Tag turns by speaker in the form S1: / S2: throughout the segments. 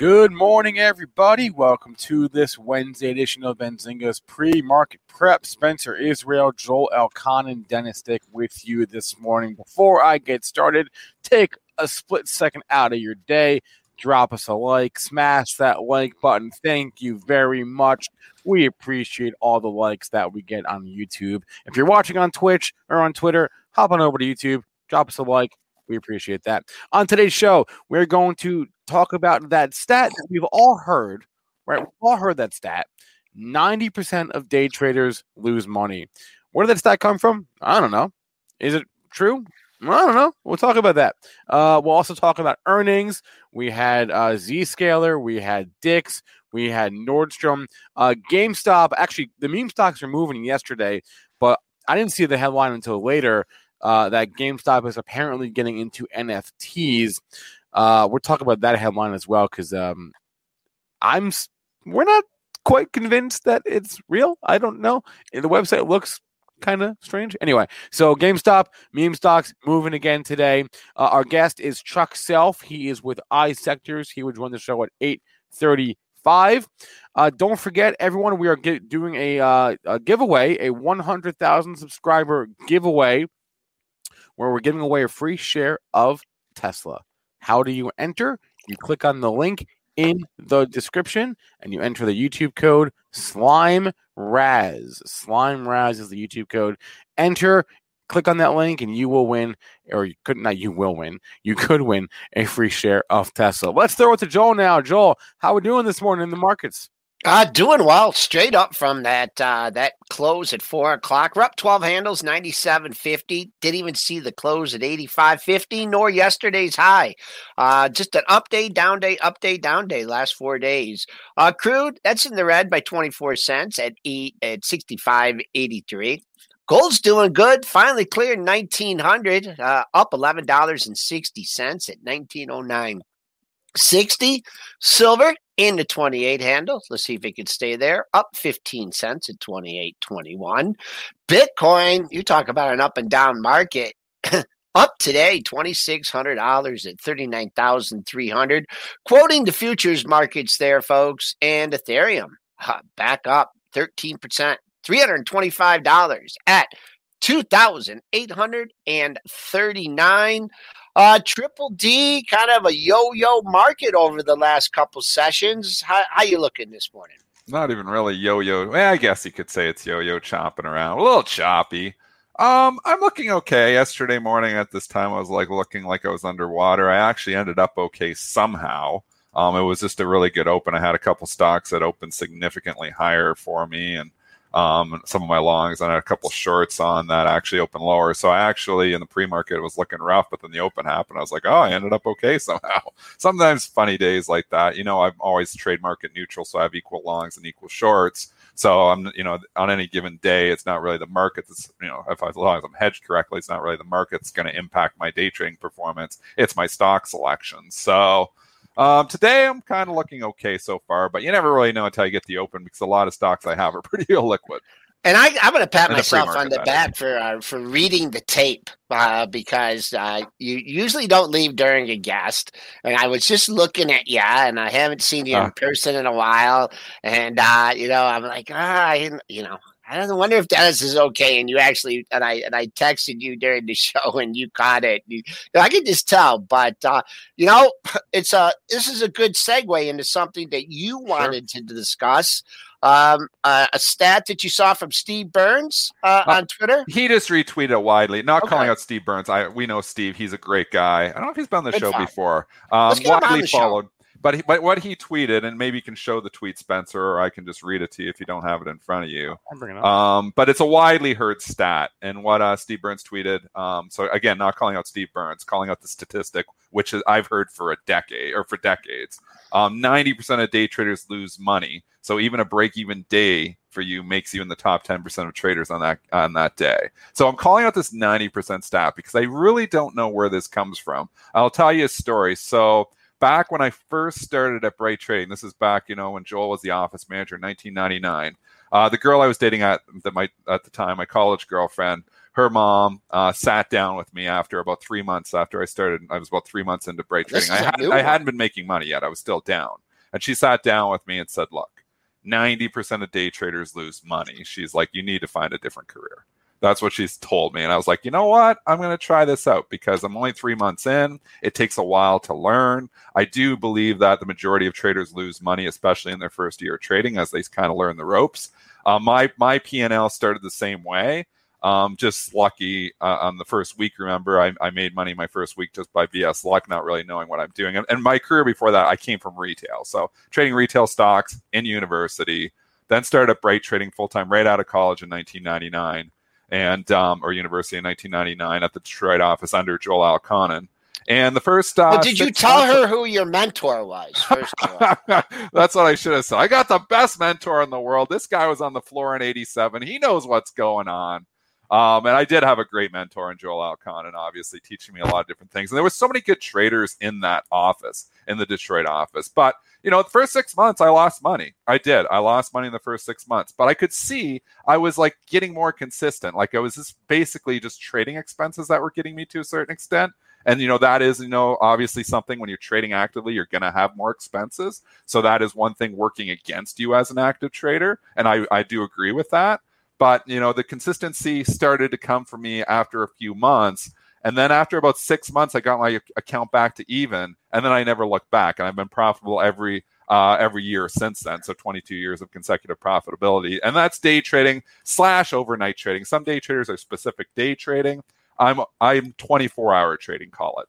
S1: Good morning, everybody. Welcome to this Wednesday edition of Benzinga's pre-market prep. Spencer Israel, Joel Elconin, Dennis Dick with you this morning. Before I get started, take a split second out of your day. Drop us a like, smash that like button. Thank you very much. We appreciate all the likes that we get on YouTube. If you're watching on Twitch or on Twitter, hop on over to YouTube, drop us a like. We appreciate that. On today's show, we're going to talk about that stat that we've all heard, right? We've all heard that stat. 90% of day traders lose money. Where did that stat come from? I don't know. Is it true? I don't know. We'll talk about that. Uh, we'll also talk about earnings. We had uh, Zscaler, we had Dick's, we had Nordstrom, uh, GameStop. Actually, the meme stocks are moving yesterday, but I didn't see the headline until later uh, that GameStop is apparently getting into NFTs. Uh, we're talking about that headline as well because um, I'm we're not quite convinced that it's real. I don't know. The website looks kind of strange. Anyway, so GameStop meme stocks moving again today. Uh, our guest is Chuck Self. He is with iSectors. He would join the show at eight thirty five. Uh, don't forget, everyone, we are gi- doing a, uh, a giveaway, a one hundred thousand subscriber giveaway, where we're giving away a free share of Tesla. How do you enter? You click on the link in the description and you enter the YouTube code Slime Raz. Slime Raz is the YouTube code. Enter, click on that link, and you will win, or you could not, you will win. You could win a free share of Tesla. Let's throw it to Joel now. Joel, how are we doing this morning in the markets?
S2: Uh, doing well, straight up from that uh, that close at four o'clock. We're up twelve handles, ninety seven fifty. Didn't even see the close at eighty five fifty, nor yesterday's high. Uh, just an up day, down day, up day, down day. Last four days. Uh, crude that's in the red by twenty four cents at eight at sixty five eighty three. Gold's doing good. Finally cleared nineteen hundred, uh, up eleven dollars and sixty cents at nineteen oh nine. 60 silver in the 28 handle. Let's see if it can stay there. Up 15 cents at 28.21 bitcoin you talk about an up and down market. Up today $2600 at 39300 quoting the futures markets there folks and ethereum back up 13% $325 at 2839 uh, Triple D, kind of a yo-yo market over the last couple sessions. How, how you looking this morning?
S3: Not even really yo-yo. Well, I guess you could say it's yo-yo chopping around. A little choppy. Um, I'm looking okay. Yesterday morning at this time, I was like looking like I was underwater. I actually ended up okay somehow. Um, it was just a really good open. I had a couple stocks that opened significantly higher for me, and um, some of my longs. And I had a couple shorts on that actually opened lower. So I actually in the pre-market was looking rough, but then the open happened. I was like, oh, I ended up okay somehow. Sometimes funny days like that. You know, I'm always trade market neutral, so I have equal longs and equal shorts. So I'm, you know, on any given day, it's not really the market that's, you know, if I, as long as I'm hedged correctly, it's not really the market's going to impact my day trading performance. It's my stock selection. So um, today I'm kind of looking okay so far, but you never really know until you get the open because a lot of stocks I have are pretty illiquid.
S2: And I, am going to pat myself on the back for uh, for reading the tape uh, because uh, you usually don't leave during a guest. And I was just looking at you, and I haven't seen you in uh. person in a while. And uh, you know, I'm like, ah, you know, I don't wonder if Dennis is okay. And you actually, and I and I texted you during the show, and you caught it. You, I can just tell, but uh, you know, it's a this is a good segue into something that you wanted sure. to discuss um, uh, a stat that you saw from Steve Burns uh, uh, on Twitter.
S3: He just retweeted it widely, not okay. calling out Steve Burns. I we know Steve; he's a great guy. I don't know if he's been on the Good show before. Um, widely followed. Show. But he, but what he tweeted, and maybe you can show the tweet, Spencer, or I can just read it to you if you don't have it in front of you. It up. Um, but it's a widely heard stat, and what uh, Steve Burns tweeted. Um, so again, not calling out Steve Burns, calling out the statistic, which is, I've heard for a decade or for decades. Um, ninety percent of day traders lose money. So even a break-even day for you makes you in the top 10% of traders on that on that day. So I'm calling out this 90% stat because I really don't know where this comes from. I'll tell you a story. So back when I first started at Bright Trading, this is back, you know, when Joel was the office manager in 1999. Uh, the girl I was dating at the, my, at the time, my college girlfriend, her mom uh, sat down with me after about three months after I started. I was about three months into Bright Trading. I, had, I hadn't been making money yet. I was still down. And she sat down with me and said, Look, 90% of day traders lose money. She's like, You need to find a different career. That's what she's told me. And I was like, you know what? I'm going to try this out because I'm only three months in. It takes a while to learn. I do believe that the majority of traders lose money, especially in their first year of trading, as they kind of learn the ropes. Uh, my my P&L started the same way. Um, just lucky uh, on the first week. Remember, I, I, made money my first week just by BS luck, not really knowing what I'm doing. And, and my career before that, I came from retail. So trading retail stocks in university, then started at Bright Trading full time right out of college in 1999 and um, or university in 1999 at the Detroit office under Joel Elconin. And the first, uh,
S2: well, did you tell her who your mentor was? First
S3: That's what I should have said. I got the best mentor in the world. This guy was on the floor in '87. He knows what's going on. Um, and I did have a great mentor in Joel Elconin, and obviously teaching me a lot of different things. And there was so many good traders in that office, in the Detroit office. But you know, the first six months I lost money. I did. I lost money in the first six months, but I could see I was like getting more consistent. Like I was just basically just trading expenses that were getting me to a certain extent. And you know that is you know obviously something when you're trading actively you're going to have more expenses. So that is one thing working against you as an active trader, and I I do agree with that. But you know, the consistency started to come for me after a few months. And then after about six months, I got my account back to even, and then I never looked back. And I've been profitable every uh, every year since then. So 22 years of consecutive profitability, and that's day trading slash overnight trading. Some day traders are specific day trading. I'm I'm 24 hour trading, call it,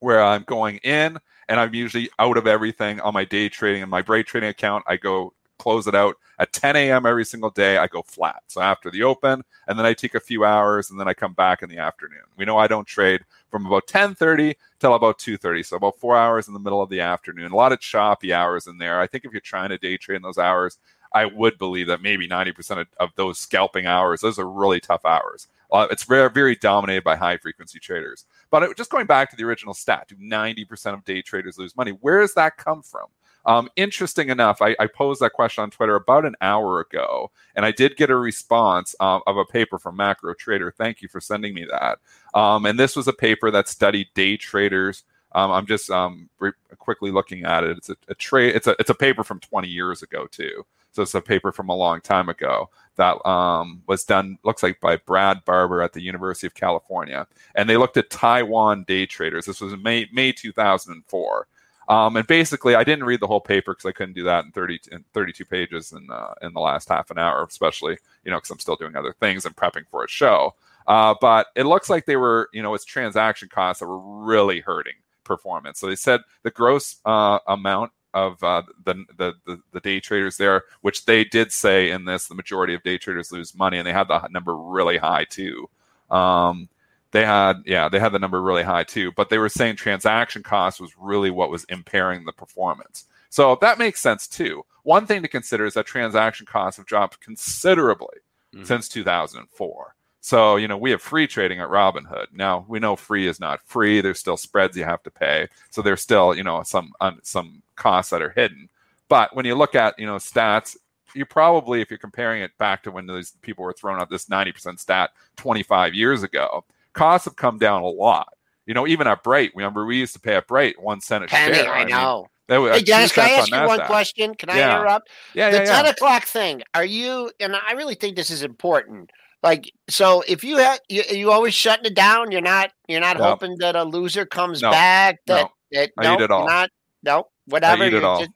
S3: where I'm going in and I'm usually out of everything on my day trading and my Bright trading account. I go close it out at 10 a.m. every single day. I go flat. So after the open, and then I take a few hours, and then I come back in the afternoon. We know I don't trade from about 10:30 till about 2:30, so about four hours in the middle of the afternoon. A lot of choppy hours in there. I think if you're trying to day trade in those hours, I would believe that maybe 90% of, of those scalping hours, those are really tough hours. Uh, it's very, very dominated by high frequency traders. But it, just going back to the original stat, do 90% of day traders lose money? Where does that come from? Um, interesting enough, I, I, posed that question on Twitter about an hour ago, and I did get a response um, of a paper from Macro Trader. Thank you for sending me that. Um, and this was a paper that studied day traders. Um, I'm just um, re- quickly looking at it. It's a, a trade. It's a it's a paper from 20 years ago too. So it's a paper from a long time ago that um, was done. Looks like by Brad Barber at the University of California, and they looked at Taiwan day traders. This was May May 2004 um, and basically, I didn't read the whole paper because I couldn't do that in 30 in 32 pages in uh, in the last half an hour, especially you know because I'm still doing other things and prepping for a show. Uh, but it looks like they were, you know, it's transaction costs that were really hurting performance. So they said the gross uh, amount of uh, the, the, the day traders there, which they did say in this, the majority of day traders lose money, and they had the number really high too. Um, they had yeah they had the number really high too but they were saying transaction cost was really what was impairing the performance So that makes sense too. One thing to consider is that transaction costs have dropped considerably mm-hmm. since 2004. So, you know, we have free trading at Robinhood. Now, we know free is not free. There's still spreads you have to pay. So there's still, you know, some some costs that are hidden. But when you look at, you know, stats, you probably if you're comparing it back to when these people were throwing out this 90% stat 25 years ago, costs have come down a lot. You know, even at Bright, remember we used to pay at Bright 1 cent a
S2: Penny,
S3: share.
S2: I, I know.
S3: Mean, was, uh,
S2: hey, Dennis, can I ask you one question? Can I interrupt?
S3: Yeah, yeah
S2: the
S3: yeah,
S2: 10
S3: yeah.
S2: o'clock thing. Are you, and I really think this is important. Like, so if you have, you, you always shutting it down, you're not, you're not
S3: No.
S2: hoping that a loser comes
S3: No.
S2: back. That,
S3: No.
S2: that,
S3: I
S2: no,
S3: eat it all.
S2: Not, no, whatever.
S3: I eat it all.
S2: just-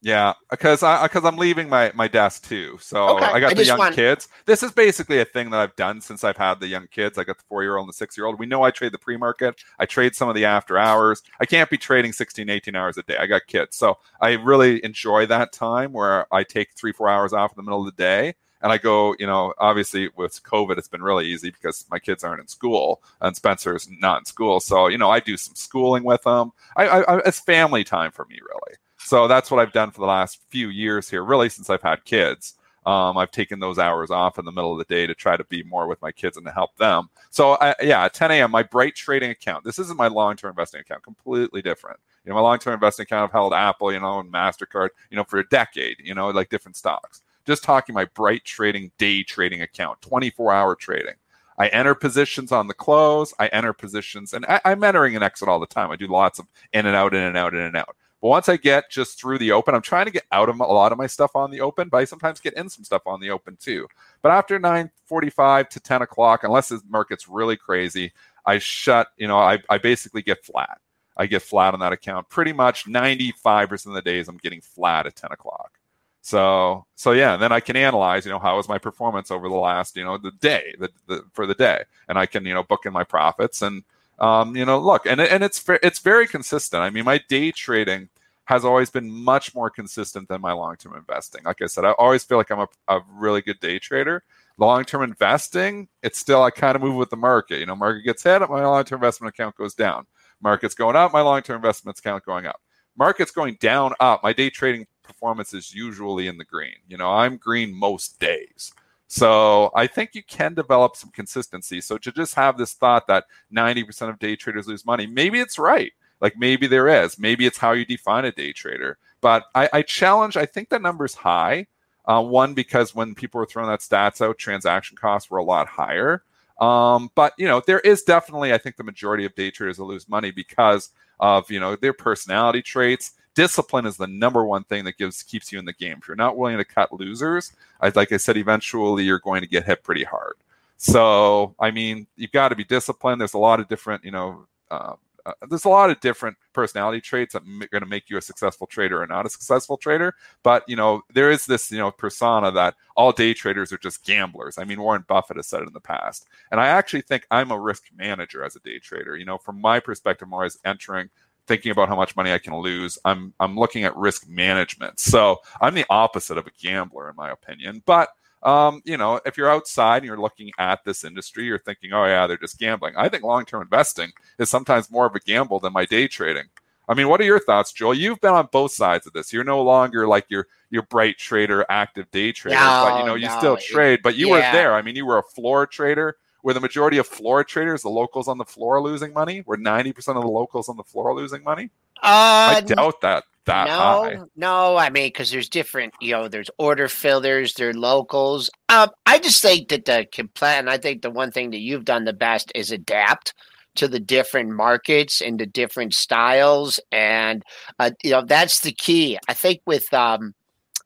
S3: Yeah, because I because I'm leaving my my desk too. So
S2: Okay,
S3: I got
S2: I
S3: the young
S2: want-
S3: kids. This is basically a thing that I've done since I've had the young kids. I got the four year old and the six year old. We know I trade the pre market. I trade some of the after hours. I can't be trading 16, 18 hours a day. I got kids, so I really enjoy that time where I take three four hours off in the middle of the day. And I go, you know, obviously with COVID, it's been really easy because my kids aren't in school and Spencer's not in school. So, you know, I do some schooling with them. I, I, I it's family time for me, really. So that's what I've done for the last few years here, really since I've had kids. Um, I've taken those hours off in the middle of the day to try to be more with my kids and to help them. So I, yeah, at 10 a.m., my Bright trading account. This isn't my long-term investing account. Completely different. You know, my long-term investing account, I've held Apple, you know, and Mastercard, you know, for a decade. You know, like different stocks. Just talking my Bright trading day trading account, 24-hour trading. I enter positions on the close. I enter positions, and I, I'm entering and exit all the time. I do lots of in and out, in and out, in and out. But once I get just through the open, I'm trying to get out of a lot of my stuff on the open, but I sometimes get in some stuff on the open too. But after 9:45 to 10 o'clock, unless the market's really crazy, I shut. You know, I, I basically get flat. I get flat on that account. Pretty much 95% of the days, I'm getting flat at 10 o'clock. So, so yeah, and then I can analyze, you know, how was my performance over the last, you know, the day, the, the for the day, and I can, you know, book in my profits and, um, you know, look, and and it's it's very consistent. I mean, my day trading has always been much more consistent than my long term investing. Like I said, I always feel like I'm a, a really good day trader. Long term investing, it's still I kind of move with the market. You know, market gets hit, up, my long term investment account goes down. Market's going up, my long term investment account going up. Market's going down, up. My day trading performance is usually in the green. You know, I'm green most days. So I think you can develop some consistency. So to just have this thought that 90% of day traders lose money, maybe it's right. Like maybe there is. Maybe it's how you define a day trader. But I, I challenge, I think that number's high. Uh, one, because when people were throwing that stats out, transaction costs were a lot higher. Um, but you know, there is definitely, I think, the majority of day traders will lose money because of you know their personality traits. Discipline is the number one thing that gives keeps you in the game. If you're not willing to cut losers, I, like I said, eventually you're going to get hit pretty hard. So, I mean, you've got to be disciplined. There's a lot of different, you know, uh, uh, there's a lot of different personality traits that are going to make you a successful trader or not a successful trader. But you know, there is this you know persona that all day traders are just gamblers. I mean, Warren Buffett has said it in the past, and I actually think I'm a risk manager as a day trader. You know, from my perspective, more as entering thinking about how much money I can lose. I'm I'm looking at risk management. So I'm the opposite of a gambler in my opinion. But um, you know, if you're outside and you're looking at this industry, you're thinking, oh yeah, they're just gambling. I think long-term investing is sometimes more of a gamble than my day trading. I mean, what are your thoughts, Joel? You've been on both sides of this. You're no longer like your your bright trader, active day trader, but you know, you
S2: No,
S3: still trade. But you
S2: yeah.
S3: were there. I mean, you were a floor trader. Where the majority of floor traders, the locals on the floor, are losing money. Where ninety percent of the locals on the floor are losing money. I
S2: Uh,
S3: doubt that that
S2: no,
S3: high.
S2: no. I mean, because there's different, you know, there's order fillers, there are locals. Um, I just think that the complet, and I think the one thing that you've done the best is adapt to the different markets and the different styles, and uh, you know that's the key. I think with um,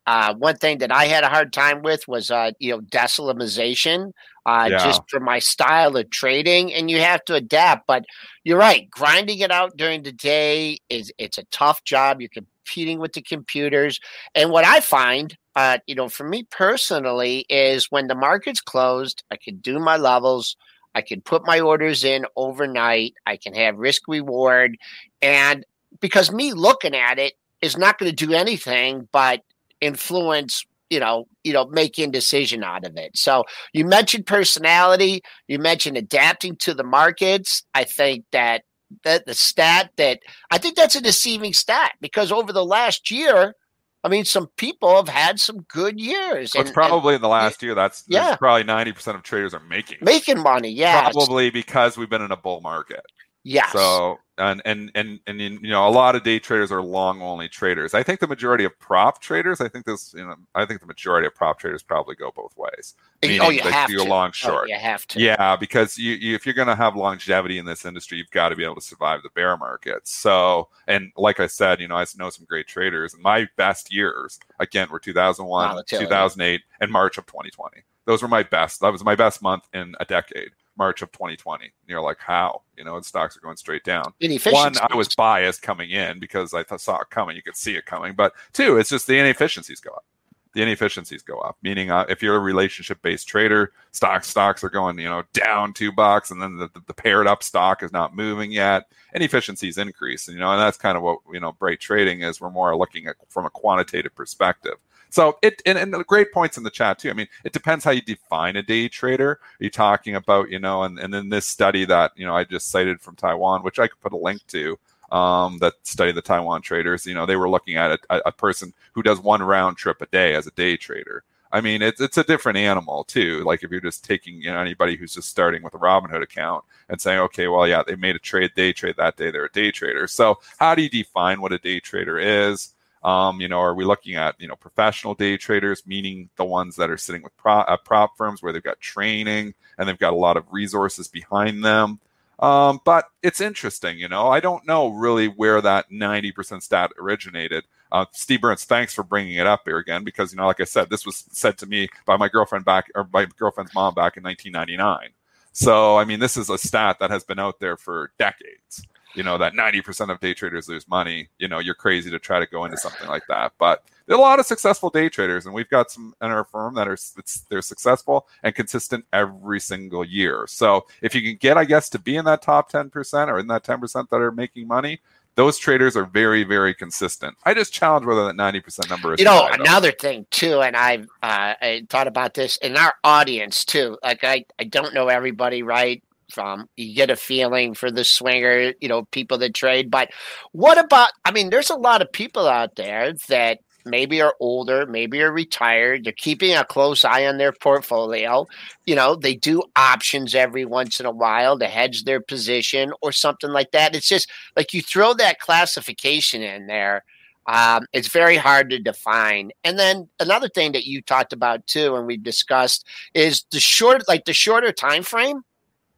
S2: uh, one thing that I had a hard time with was uh, you know decimalization, uh,
S3: Yeah.
S2: just for my style of trading, and you have to adapt. But you're right, grinding it out during the day is it's a tough job. You're competing with the computers, and what I find, uh, you know, for me personally, is when the market's closed, I can do my levels. I can put my orders in overnight. I can have risk reward, and because me looking at it is not going to do anything but influence you know you know making decision out of it so you mentioned personality you mentioned adapting to the markets i think that that the stat that I think that's a deceiving stat because over the last year, I mean, some people have had some good years.
S3: It's probably and, in the last year. That's yeah. Probably ninety percent of traders are making
S2: making money. Yeah,
S3: probably because we've been in a bull market.
S2: Yeah.
S3: So and and and and you know a lot of day traders are long only traders. I think the majority of prop traders. I think this. You know, I think the majority of prop traders probably go both ways.
S2: oh, you have
S3: to. long oh, short.
S2: Oh, you have to.
S3: Yeah, because you, you if you're going to have longevity in this industry, you've got to be able to survive the bear market. So and like I said, you know, I know some great traders. And my best years again were 2001, 2008, and March of 2020. Those were my best. That was my best month in a decade. March of 2020. And you're like, how? You know, and stocks are going straight down. One, I was biased coming in because I saw it coming. You could see it coming. But two, it's just the inefficiencies go up. The inefficiencies go up. Meaning, uh, if you're a relationship-based trader, stocks stocks are going, you know, down two bucks, and then the, the, the paired up stock is not moving yet. Inefficiencies increase, and you know, and that's kind of what you know, bright trading is. We're more looking at from a quantitative perspective. So it and, and great points in the chat too. I mean, it depends how you define a day trader. Are you talking about, you know, and, and then this study that, you know, I just cited from Taiwan, which I could put a link to, um, that study the Taiwan traders, you know, they were looking at a, a person who does one round trip a day as a day trader. I mean, it's it's a different animal too. Like if you're just taking you know anybody who's just starting with a Robinhood account and saying, okay, well, yeah, they made a trade, day trade that day, they're a day trader. So how do you define what a day trader is? Um, you know, are we looking at you know professional day traders, meaning the ones that are sitting with prop, uh, prop firms where they've got training and they've got a lot of resources behind them? Um, but it's interesting, you know. I don't know really where that 90% stat originated. Uh, Steve Burns, thanks for bringing it up here again, because you know, like I said, this was said to me by my girlfriend back or my girlfriend's mom back in 1999. So, I mean, this is a stat that has been out there for decades you know that 90% of day traders lose money you know you're crazy to try to go into something like that. But there are a lot of successful day traders and we've got some in our firm that are they're successful and consistent every single year. So if you can get i guess to be in that top 10% or in that 10% that are making money those traders are very very consistent. I just challenge whether that 90% number is
S2: you know another thing too and i've uh, I thought about this in our audience too like i i don't know everybody right from. You get a feeling for the swinger, you know, people that trade. But what about? I mean, there's a lot of people out there that maybe are older, maybe are retired. They're keeping a close eye on their portfolio. You know, they do options every once in a while to hedge their position or something like that. It's just like you throw that classification in there. Um, it's very hard to define. And then another thing that you talked about too, and we discussed, is the short, like the shorter time frame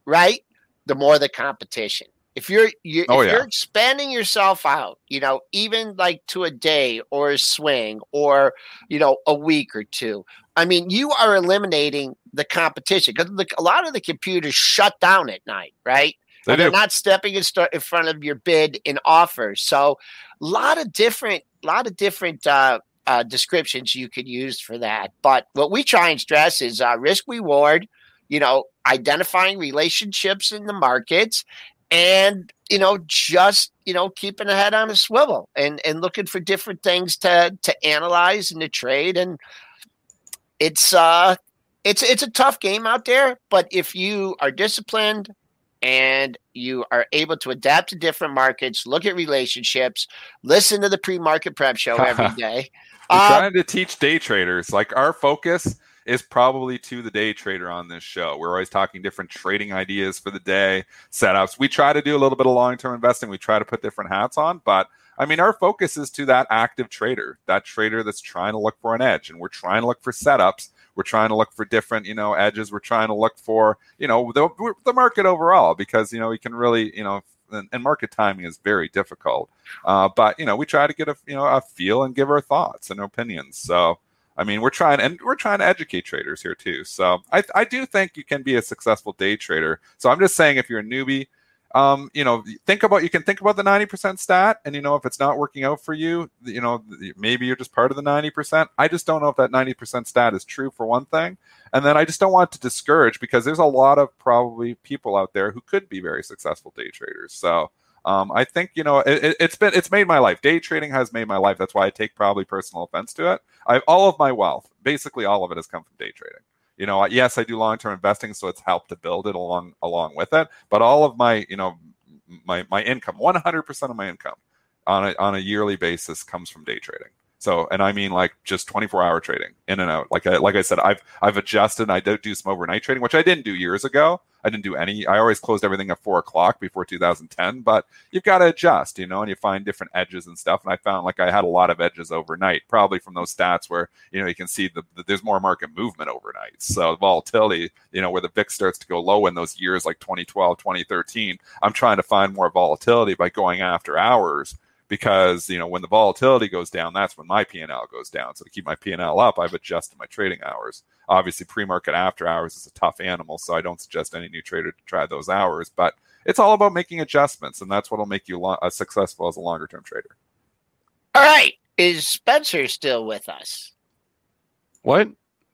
S2: right? The more the competition. If you're you, oh, if yeah. you're expanding yourself out, you know, even like to a day or a swing or you know a week or two, I mean, you are eliminating the competition because a lot of the computers shut down at night, right? They and they're not stepping in, st- in front of your bid and offers. So, a lot of different, a lot of different uh, uh, descriptions you could use for that. But what we try and stress is uh, risk reward you know, identifying relationships in the markets and you know just you know keeping a head on a swivel and and looking for different things to to analyze and to trade. And it's uh it's it's a tough game out there but if you are disciplined and you are able to adapt to different markets look at relationships listen to the pre-market prep show every day
S3: we're um, trying to teach day traders. Like our focus is probably to the day trader on this show. We're always talking different trading ideas for the day, setups. We try to do a little bit of long term investing. We try to put different hats on, but I mean, our focus is to that active trader, that trader that's trying to look for an edge, and we're trying to look for setups. We're trying to look for different, you know, edges. We're trying to look for, you know, the, the market overall because you know we can really, you know, and, and market timing is very difficult. Uh, but you know, we try to get a you know a feel and give our thoughts and opinions. So I mean, we're trying and we're trying to educate traders here too. So I, I do think you can be a successful day trader. So I'm just saying, if you're a newbie, um, you know, think about you can think about the 90% stat, and you know, if it's not working out for you, you know, maybe you're just part of the 90%. I just don't know if that 90% stat is true for one thing, and then I just don't want to discourage because there's a lot of probably people out there who could be very successful day traders. So um, I think you know it, has been it's made my life. Day trading has made my life. That's why I take probably personal offense to it. I all of my wealth, basically all of it, has come from day trading. You know, yes, I do long term investing, so it's helped to build it along along with it. But all of my you know my my income, 100% of my income on a on a yearly basis comes from day trading. So, and I mean like just 24 hour trading in and out. Like I, like I said, I've I've adjusted. And I don't do some overnight trading, which I didn't do years ago. I didn't do any. I always closed everything at four o'clock before 2010. But you've got to adjust, you know, and you find different edges and stuff. And I found like I had a lot of edges overnight, probably from those stats where you know you can see the, the there's more market movement overnight. So volatility, you know, where the VIX starts to go low in those years like 2012, 2013. I'm trying to find more volatility by going after hours because you know when the volatility goes down that's when my p&l goes down. So to keep my p&l up i've adjusted my trading hours. Obviously pre-market after hours is a tough animal so i don't suggest any new trader to try those hours but it's all about making adjustments and that's what will make you lo- uh, successful as a longer term trader.
S2: All right. Is spencer still with us?
S1: What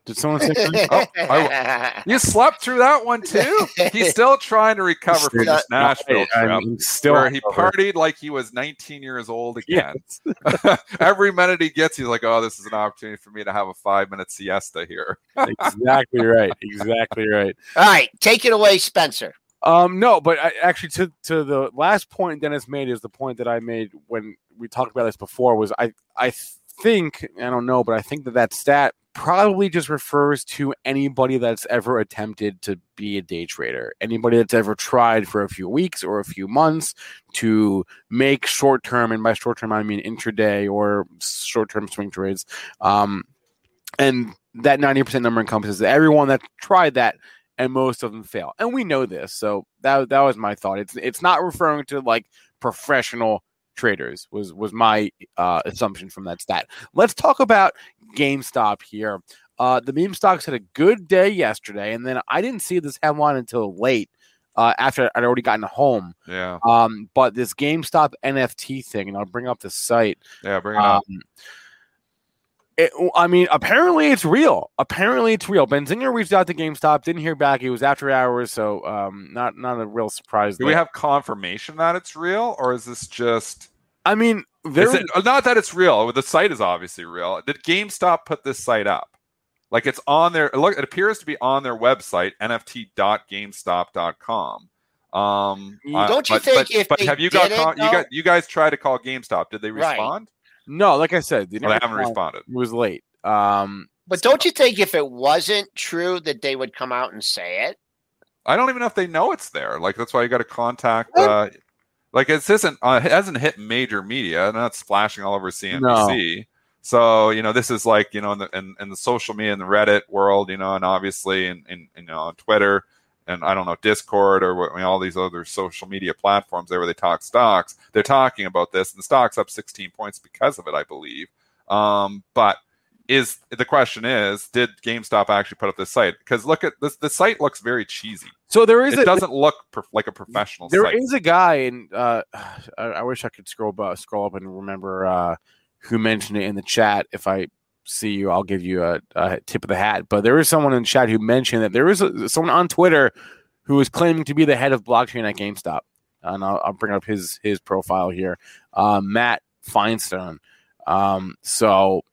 S1: did someone say?
S3: oh, I, you slept through that one too. He's still trying to recover from this Nashville trip, I'm still where he partied like he was 19 years old again. Yes. Every minute he gets, he's like, "Oh, this is an opportunity for me to have a five minute siesta here."
S1: exactly right. Exactly right.
S2: All right, take it away, Spencer.
S1: Um, no, but I, actually, to to the last point Dennis made is the point that I made when we talked about this before. Was I I think I don't know, but I think that that stat probably just refers to anybody that's ever attempted to be a day trader, anybody that's ever tried for a few weeks or a few months to make short term, and by short term I mean intraday or short term swing trades. Um, and that 90% number encompasses everyone that tried that and most of them fail. And we know this. So that that was my thought. It's it's not referring to like professional traders was was my uh, assumption from that stat. Let's talk about GameStop here. Uh, the meme stocks had a good day yesterday, and then I didn't see this headline until late uh, after I'd already gotten home.
S3: Yeah.
S1: Um, but this GameStop NFT thing, and I'll bring up the site.
S3: Yeah, bring it um, up.
S1: It, I mean, apparently it's real. Apparently it's real. Benzinga reached out to GameStop, didn't hear back. It was after hours, so um, not not a real surprise.
S3: Do there. we have confirmation that it's real, or is this just?
S1: I mean,
S3: there... it, not that it's real. The site is obviously real. Did GameStop put this site up? Like it's on their look. It appears to be on their website, nft.gamestop.com. Um,
S2: don't you but, think
S3: but,
S2: if
S3: but have you got con- you got you guys tried to call GameStop? Did they respond?
S1: Right. No, like I said,
S3: they, well, they haven't responded.
S1: It was late. Um,
S2: but don't you think if it wasn't true that they would come out and say it?
S3: I don't even know if they know it's there. Like that's why you got to contact. Uh, like it isn't. Uh, it hasn't hit major media. Not splashing all over CNBC. No. So you know, this is like you know, in the in, in the social media, and the Reddit world, you know, and obviously in, in you know on Twitter and I don't know Discord or I mean, all these other social media platforms there where they talk stocks. They're talking about this, and the stock's up 16 points because of it, I believe. Um, but is the question is, did GameStop actually put up this site? Because look at this, the site looks very cheesy.
S1: So there is,
S3: it a, doesn't look per, like a professional.
S1: There
S3: site.
S1: is a guy, and uh, I, I, wish I could scroll up, scroll up and remember uh, who mentioned it in the chat. If I see you, I'll give you a, a, tip of the hat. But there is someone in chat who mentioned that there is a, someone on Twitter who is claiming to be the head of blockchain at GameStop, and I'll, I'll bring up his his profile here, uh, Matt Finestone. Um, so,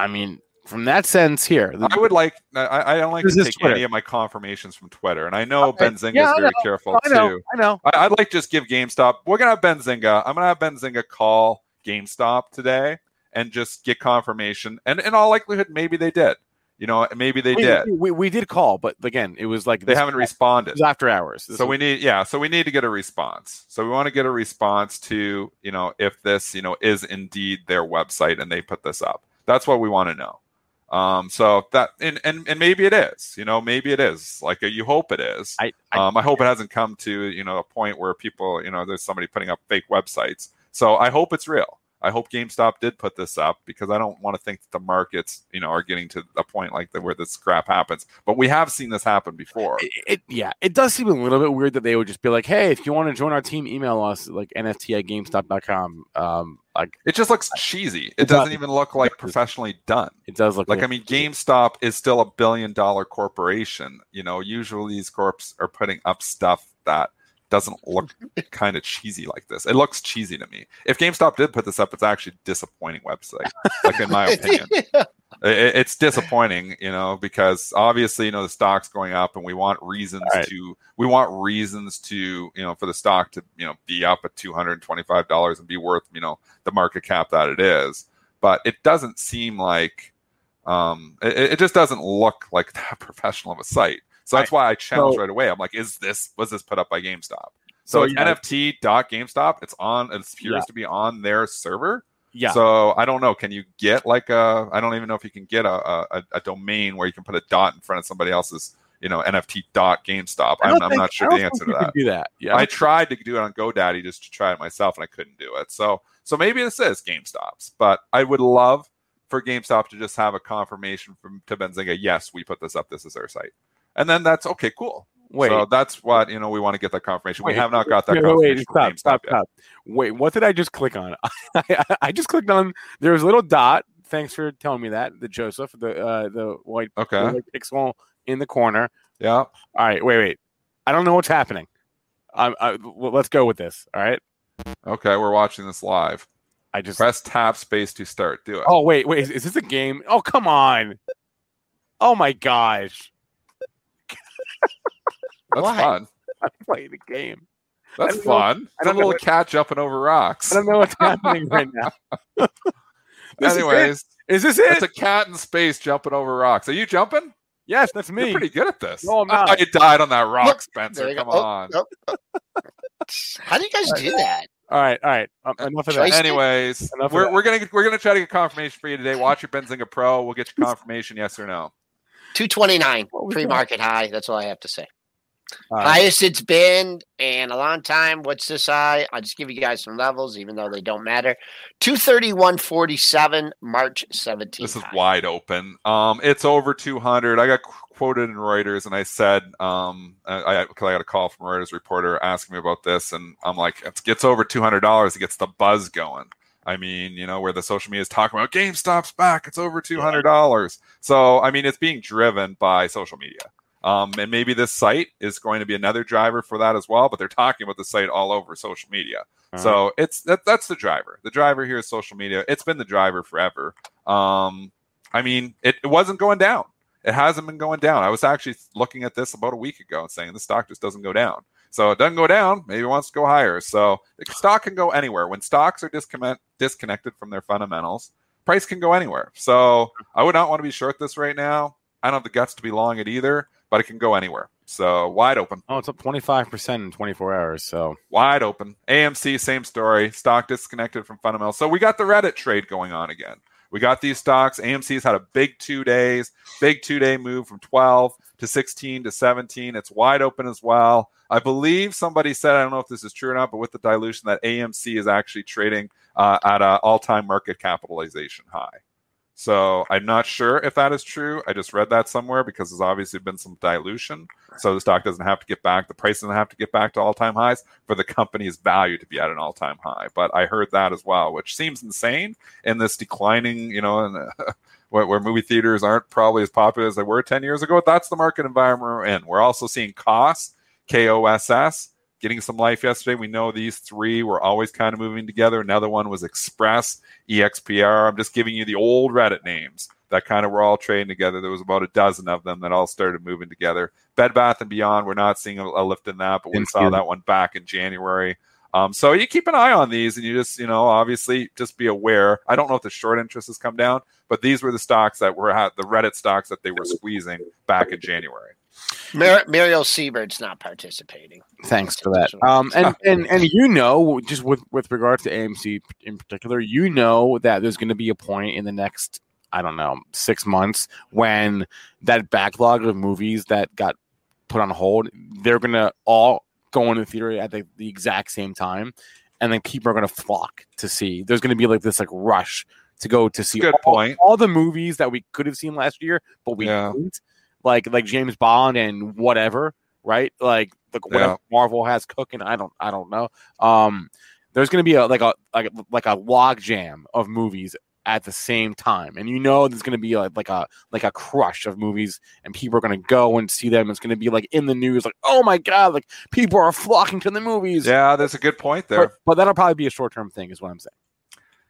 S1: I mean, from that sense here,
S3: I would like I, I don't like to take Twitter. any of my confirmations from Twitter, and I know okay. Benzinga yeah, is very careful
S1: I know,
S3: too.
S1: I know.
S3: I, would like just give GameStop. We're gonna have Benzinga. I'm gonna have Benzinga call GameStop today and just get confirmation. And in all likelihood, maybe they did. You know, maybe they
S1: we,
S3: did.
S1: We, we did call, but again, it was like
S3: they haven't responded.
S1: after hours.
S3: This so was- we need, yeah. So we need to get a response. So we want to get a response to, you know, if this, you know, is indeed their website and they put this up. That's what we want to know. Um, so that and, and and maybe it is, you know, maybe it is. Like you hope it is.
S1: I, I,
S3: um, I hope it hasn't come to you know a point where people, you know, there's somebody putting up fake websites. So I hope it's real. I hope GameStop did put this up because I don't want to think that the markets, you know, are getting to a point like the, where this crap happens. But we have seen this happen before.
S1: It, it, yeah, it does seem a little bit weird that they would just be like, "Hey, if you want to join our team, email us like NFT at GameStop.com." Um, like
S3: it just looks cheesy. It, it doesn't does, even look like professionally done.
S1: It does look
S3: like I mean, GameStop is still a billion dollar corporation. You know, usually these corps are putting up stuff that doesn't look kind of cheesy like this. It looks cheesy to me. If GameStop did put this up, it's actually a disappointing website, like in my opinion. It, it's disappointing, you know, because obviously, you know, the stock's going up, and we want reasons right. to we want reasons to, you know, for the stock to, you know, be up at two hundred and twenty five dollars and be worth, you know, the market cap that it is. But it doesn't seem like um, it, it just doesn't look like that professional of a site. So that's why I challenged so, right away. I'm like, is this was this put up by GameStop? So, so it's yeah. NFT.GameStop. It's on. It appears yeah. to be on their server. Yeah. So I don't know. Can you get like a? I don't even know if you can get a a, a domain where you can put a dot in front of somebody else's you know NFT dot GameStop. I'm, I'm, not sure the answer to that.
S1: Do that. Yeah.
S3: I tried to do it on GoDaddy just to try it myself, and I couldn't do it. So so maybe this is GameStop's, but I would love for GameStop to just have a confirmation from to Benzinga. Yes, we put this up. This is our site and then that's okay, cool. Wait, so that's what you know. We want to get that confirmation. Wait, we have not got that. Wait, confirmation
S1: wait, stop, stop, stop. Wait, what did I just click on? I, I just clicked on. There was a little dot. Thanks for telling me that. The Joseph, the uh, the white,
S3: okay,
S1: the white pixel in the corner.
S3: Yeah.
S1: All right. Wait, wait. I don't know what's happening. I, well, let's go with this. All right.
S3: Okay, we're watching this live.
S1: I just
S3: press tap space to start. Do it.
S1: Oh wait, wait. Is, is this a game? Oh come on. Oh my gosh.
S3: That's Why? fun.
S1: I'm playing the game.
S3: That's I fun. Know, I don't a little catch up and over rocks.
S1: I don't know what's happening right now.
S3: Anyways,
S1: is, is, this it?
S3: It's a cat in space jumping over rocks. Are you jumping?
S1: Yes, that's me.
S3: You're pretty good at this.
S1: No, I'm not.
S3: Oh, you died on that rock, Spencer. Come oh, on. Oh, oh.
S2: How do you guys do that?
S1: All right, all right. Um, enough of that.
S3: Anyways, enough we're, we're gonna we're gonna try to get confirmation for you today. Watch your Benzinga Pro. We'll get your confirmation, yes or no.
S2: 229 pre-market high. That's all I have to say. Uh, Highest it's been in a long time. What's this high? I'll just give you guys some levels, even though they don't matter. 231.47, March 17th.
S3: This is high. wide open. Um, it's over 200. I got quoted in Reuters, and I said, um, I, I, cause I got a call from a Reuters reporter asking me about this, and I'm like, it gets over $200, it gets the buzz going. I mean, you know, where the social media is talking about GameStop's back, it's over two hundred dollars. So, I mean, it's being driven by social media, um, and maybe this site is going to be another driver for that as well. But they're talking about the site all over social media, uh-huh. so it's that, that's the driver. The driver here is social media. It's been the driver forever. Um, I mean, it, it wasn't going down. It hasn't been going down. I was actually looking at this about a week ago and saying the stock just doesn't go down. So it doesn't go down. Maybe it wants to go higher. So the stock can go anywhere. When stocks are disconnect, disconnected from their fundamentals, price can go anywhere. So I would not want to be short this right now. I don't have the guts to be long it either, but it can go anywhere. So wide open.
S1: Oh, it's up 25% in 24 hours. So
S3: wide open. AMC, same story. Stock disconnected from fundamentals. So we got the Reddit trade going on again. We got these stocks. AMC's had a big two days, big two day move from 12 to 16 to 17. It's wide open as well. I believe somebody said, I don't know if this is true or not, but with the dilution, that AMC is actually trading uh, at an all time market capitalization high. So I'm not sure if that is true. I just read that somewhere because there's obviously been some dilution. So the stock doesn't have to get back, the price doesn't have to get back to all time highs for the company's value to be at an all time high. But I heard that as well, which seems insane in this declining, you know, and where, where, movie theaters aren't probably as popular as they were 10 years ago. That's the market environment we're in. We're also seeing costs, KOSS, getting some life yesterday. We know these three were always kind of moving together. Another one was Express, EXPR. I'm just giving you the old Reddit names that kind of were all trading together. There was about a dozen of them that all started moving together. Bed Bath and Beyond, we're not seeing a, a lift in that, but we saw that one back in January. Um, so you keep an eye on these, and you just, you know, obviously just be aware. I don't know if the short interest has come down, but these were the stocks that were at the Reddit stocks that they were squeezing back in January.
S2: Mar- Muriel Siebert's not participating.
S1: Thanks for that. Um, and, and and you know, just with with regards to AMC in particular, you know that there's going to be a point in the next, I don't know, six months when that backlog of movies that got put on hold, they're going to all go into the theater at the, the exact same time, and then people are going to flock to see. There's going to be like this like rush to go to see
S3: Good
S1: all,
S3: point.
S1: all the movies that we could have seen last year, but we yeah. didn't like like James Bond and whatever, right? Like the yeah. Marvel has cooking. I don't I don't know. Um, there's going to be a like a like like a log jam of movies at the same time, and you know there's going to be like, like a like a crush of movies, and people are going to go and see them. It's going to be like in the news, like oh my god, like people are flocking to the movies.
S3: Yeah, that's a good point there.
S1: But, but that'll probably be a short term thing, is what I'm saying.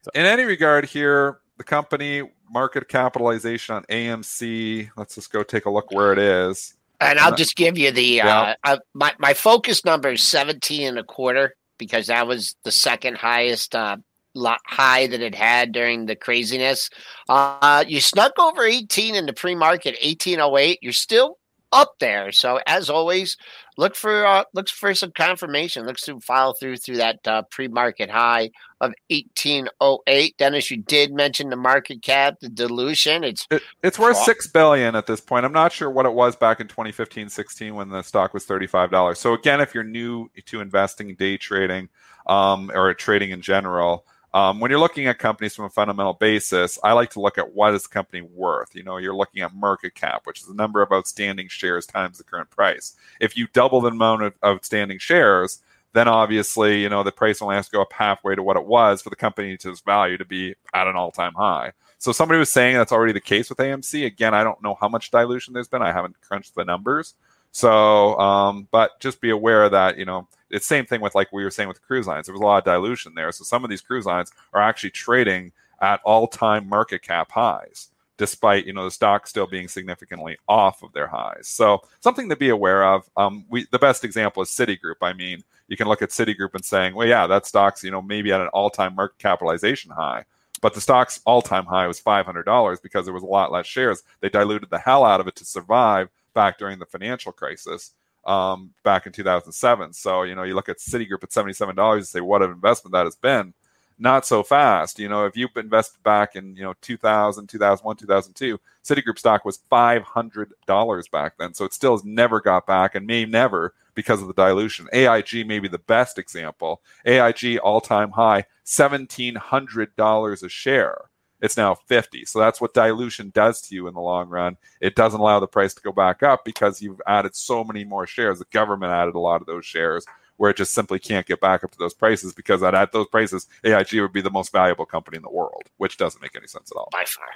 S3: So. In any regard, here the company market capitalization on AMC. Let's just go take a look where it is.
S2: And I'll just give you the yeah. uh, uh, my my focus number is 17 and a quarter because that was the second highest uh, high that it had during the craziness. Uh, you snuck over 18 in the pre-market 1808. You're still up there. So as always, look for uh, looks for some confirmation. Looks to file through through that uh, pre-market high of 1808. Dennis, you did mention the market cap, the dilution. It's
S3: it, it's worth six billion at this point. I'm not sure what it was back in 2015, 16 when the stock was $35. So again, if you're new to investing, day trading, um, or trading in general. Um, when you're looking at companies from a fundamental basis, I like to look at what is the company worth. You know, you're looking at market cap, which is the number of outstanding shares times the current price. If you double the amount of outstanding shares, then obviously, you know, the price only has to go up halfway to what it was for the company to its value to be at an all-time high. So somebody was saying that's already the case with AMC. Again, I don't know how much dilution there's been. I haven't crunched the numbers. So, um, but just be aware that, you know, it's same thing with like we were saying with cruise lines. There was a lot of dilution there. So some of these cruise lines are actually trading at all-time market cap highs, despite you know the stock still being significantly off of their highs. So something to be aware of. Um, we the best example is Citigroup. I mean, you can look at Citigroup and saying, well, yeah, that stock's you know maybe at an all-time market capitalization high. But the stock's all-time high was $500 because there was a lot less shares. They diluted the hell out of it to survive back during the financial crisis um, back in 2007. So, you know, you look at Citigroup at $77 and say, what an investment that has been. Not so fast. You know, if you invested back in, you know, 2000, 2001, 2002, Citigroup stock was $500 back then. So it still has never got back and may never because of the dilution. AIG may be the best example. AIG all time high, $1,700 a share it's now 50. So that's what dilution does to you in the long run. It doesn't allow the price to go back up because you've added so many more shares. The government added a lot of those shares where it just simply can't get back up to those prices because at, at those prices, AIG would be the most valuable company in the world, which doesn't make any sense at all.
S2: By far.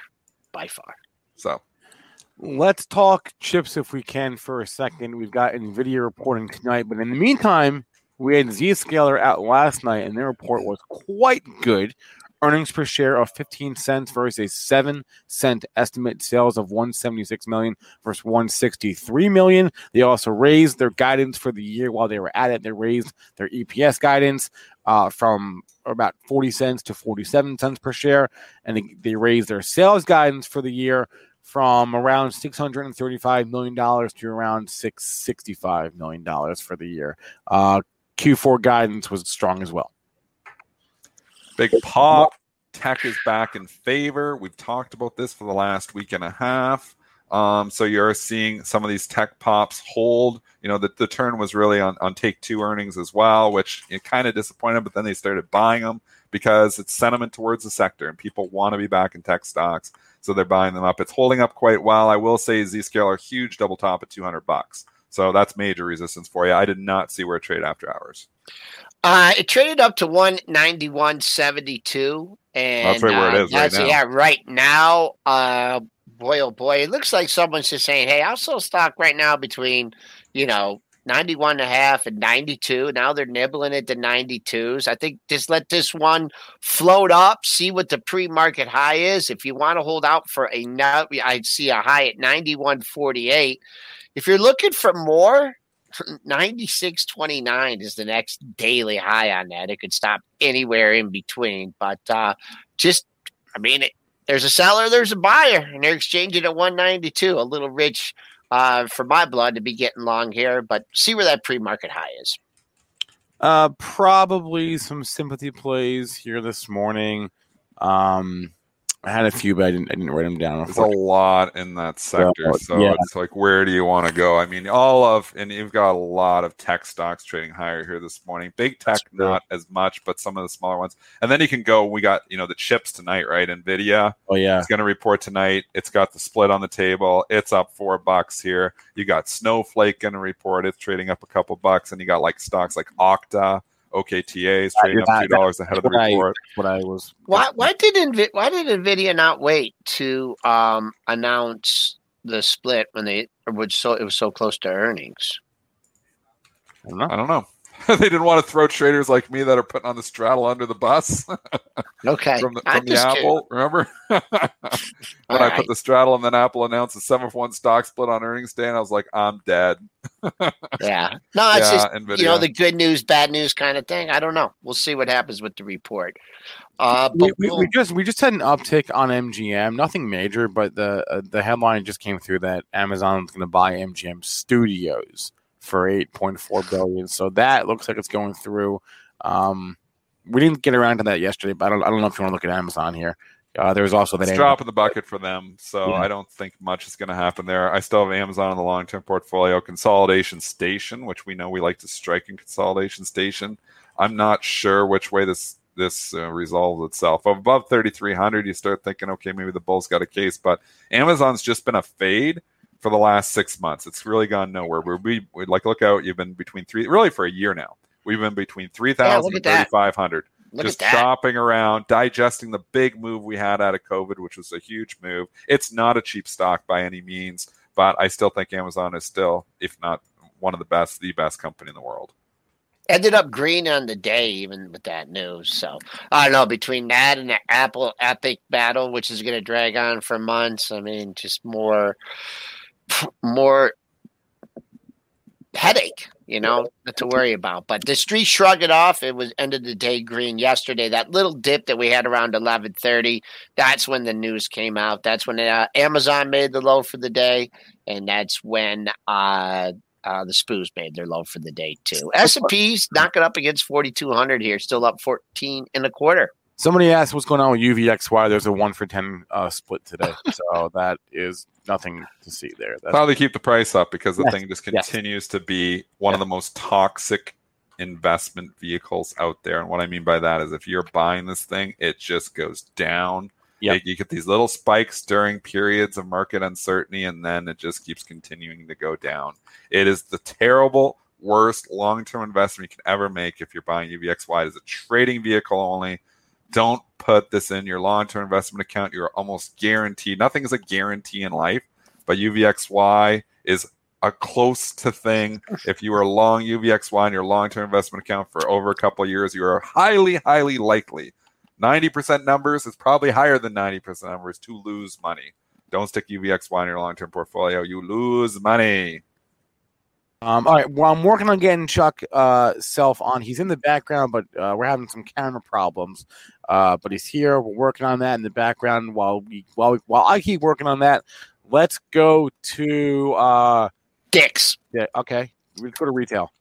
S2: By far.
S3: So
S1: let's talk chips if we can for a second. We've got NVIDIA reporting tonight, but in the meantime, we had Zscaler out last night, and their report was quite good earnings per share of 15 cents versus a 7 cent estimate sales of 176 million versus 163 million they also raised their guidance for the year while they were at it they raised their eps guidance uh, from about 40 cents to 47 cents per share and they, they raised their sales guidance for the year from around $635 million to around $665 million for the year. Uh, Q4 guidance was strong as well.
S3: Big pop. Tech is back in favor. We've talked about this for the last week and a half. Um, so you're seeing some of these tech pops hold. You know, the, the turn was really on, on take two earnings as well, which it kind of disappointed, but then they started buying them because it's sentiment towards the sector and people want to be back in tech stocks. So they're buying them up. It's holding up quite well. I will say Zscaler huge double top at 200 bucks. So that's major resistance for you. I did not see where it traded after hours.
S2: Uh, it traded up to 191.72. And
S3: that's right where it uh, is right now.
S2: Yeah, right now, uh, boy, oh boy, it looks like someone's just saying, hey, I'll sell stock right now between, you know, 91 and a half and 92. Now they're nibbling at the 92s. I think just let this one float up, see what the pre market high is. If you want to hold out for a, I'd see a high at 91.48. If you're looking for more, 96.29 is the next daily high on that. It could stop anywhere in between, but uh, just, I mean, it, there's a seller, there's a buyer, and they're exchanging at 192. A little rich uh, for my blood to be getting long here, but see where that pre market high is.
S1: Uh, probably some sympathy plays here this morning. Um, I had a few, but I didn't. I didn't write them down.
S3: There's a lot in that sector, so yeah. it's like, where do you want to go? I mean, all of, and you've got a lot of tech stocks trading higher here this morning. Big tech, not as much, but some of the smaller ones. And then you can go. We got you know the chips tonight, right? Nvidia.
S1: Oh yeah,
S3: it's going to report tonight. It's got the split on the table. It's up four bucks here. You got Snowflake going to report. It's trading up a couple bucks, and you got like stocks like Okta OKTAs trading up two dollars ahead of the report.
S1: I, what I was.
S2: Why? Why did Nvi- Why did Nvidia not wait to um, announce the split when they was so it was so close to earnings?
S3: I don't know. I don't know. they didn't want to throw traders like me that are putting on the straddle under the bus.
S2: okay.
S3: from the, from the Apple, remember? when All I right. put the straddle and then Apple announced a seven for one stock split on earnings day, and I was like, I'm dead.
S2: yeah. No, it's yeah, just NVIDIA. you know the good news, bad news kind of thing. I don't know. We'll see what happens with the report.
S1: Uh, we, we, we, just we just had an uptick on MGM, nothing major, but the uh, the headline just came through that Amazon is going to buy MGM Studios for 8.4 billion. So that looks like it's going through. Um, we didn't get around to that yesterday, but I don't, I don't know if you want to look at Amazon here. Uh, there was also
S3: it's drop in the bucket for them, so yeah. I don't think much is going to happen there. I still have Amazon in the long term portfolio. Consolidation Station, which we know we like to strike in Consolidation Station. I'm not sure which way this this uh, resolves itself. Above 3,300, you start thinking, okay, maybe the Bulls got a case, but Amazon's just been a fade for the last six months. It's really gone nowhere. We're, we we like look out. You've been between three, really for a year now. We've been between three thousand yeah, and thirty five hundred. Just shopping around, digesting the big move we had out of COVID, which was a huge move. It's not a cheap stock by any means, but I still think Amazon is still, if not one of the best, the best company in the world
S2: ended up green on the day, even with that news. So I don't know between that and the Apple Epic battle, which is going to drag on for months. I mean, just more more headache, you know, to worry about. But the street shrugged it off. It was end of the day green yesterday. That little dip that we had around eleven thirty. That's when the news came out. That's when uh, Amazon made the low for the day, and that's when uh, uh, the Spoos made their low for the day too. S and P's knocking up against forty two hundred here, still up fourteen and a quarter.
S1: Somebody asked what's going on with UVXY. There's a one for ten uh, split today, so that is nothing to see there.
S3: That's Probably keep the price up because the yes. thing just continues yes. to be one yes. of the most toxic investment vehicles out there. And what I mean by that is if you're buying this thing, it just goes down. Yeah, you get these little spikes during periods of market uncertainty, and then it just keeps continuing to go down. It is the terrible, worst long-term investment you can ever make if you're buying UVXY as a trading vehicle only don't put this in your long term investment account. You're almost guaranteed. Nothing is a guarantee in life, but UVXY is a close to thing. If you are long UVXY in your long term investment account for over a couple years, you are highly, highly likely. 90% numbers is probably higher than 90% numbers to lose money. Don't stick UVXY in your long term portfolio. You lose money.
S1: Um, all right. Well, I'm working on getting Chuck uh, Self on. He's in the background, but uh, we're having some camera problems. Uh, but he's here. We're working on that in the background while we while we, while I keep working on that. Let's go to uh,
S2: Dick's.
S1: Yeah. Okay. Let's go to retail.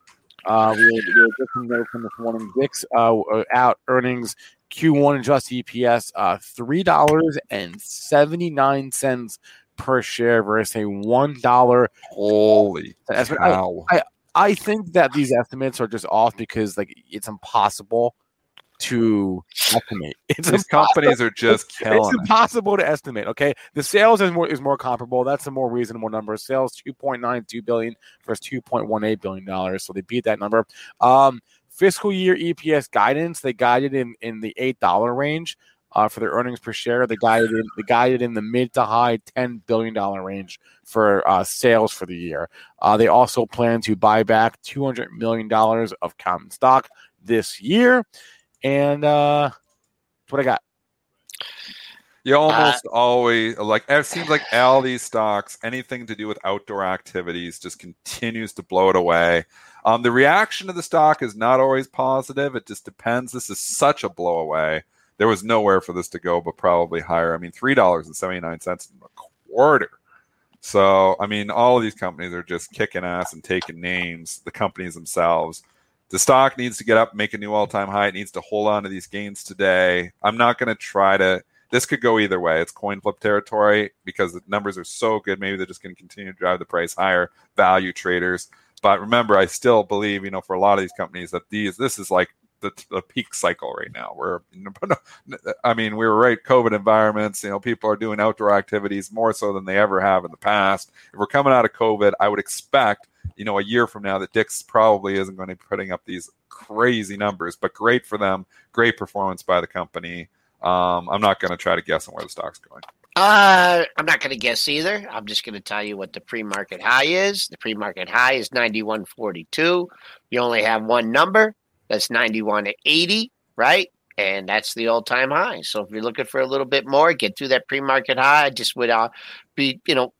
S1: Uh, we, we just from this morning. Dick's uh, out earnings Q1 adjusted EPS uh, three dollars and seventy nine cents per share versus a one dollar.
S3: Holy cow!
S1: I, I, I think that these estimates are just off because like it's impossible to estimate. It's
S3: These companies are just killing.
S1: It's impossible to estimate. Okay, the sales is more is more comparable. That's a more reasonable number. Sales two point nine two billion versus two point one eight billion dollars. So they beat that number. Um, fiscal year EPS guidance they guided in in the eight dollar range uh, for their earnings per share. They guided in, they guided in the mid to high ten billion dollar range for uh, sales for the year. Uh, they also plan to buy back two hundred million dollars of common stock this year, and uh, that's what I got.
S3: You almost uh, always like it seems like all these stocks, anything to do with outdoor activities, just continues to blow it away. Um, the reaction to the stock is not always positive. It just depends. This is such a blow away there was nowhere for this to go, but probably higher. I mean, three dollars and seventy nine cents a quarter. So, I mean, all of these companies are just kicking ass and taking names. The companies themselves. The stock needs to get up, make a new all time high. It needs to hold on to these gains today. I'm not going to try to. This could go either way. It's coin flip territory because the numbers are so good. Maybe they're just going to continue to drive the price higher. Value traders. But remember, I still believe, you know, for a lot of these companies that these this is like the, the peak cycle right now. Where I mean, we were right. COVID environments, you know, people are doing outdoor activities more so than they ever have in the past. If we're coming out of COVID, I would expect you know, a year from now that Dick's probably isn't going to be putting up these crazy numbers, but great for them. Great performance by the company. Um, I'm not going to try to guess on where the stock's going.
S2: Uh, I'm not going to guess either. I'm just going to tell you what the pre-market high is. The pre-market high is 91.42. You only have one number. That's 91 to 80, right? And that's the all-time high. So if you're looking for a little bit more, get through that pre-market high. Just would uh, be, you know,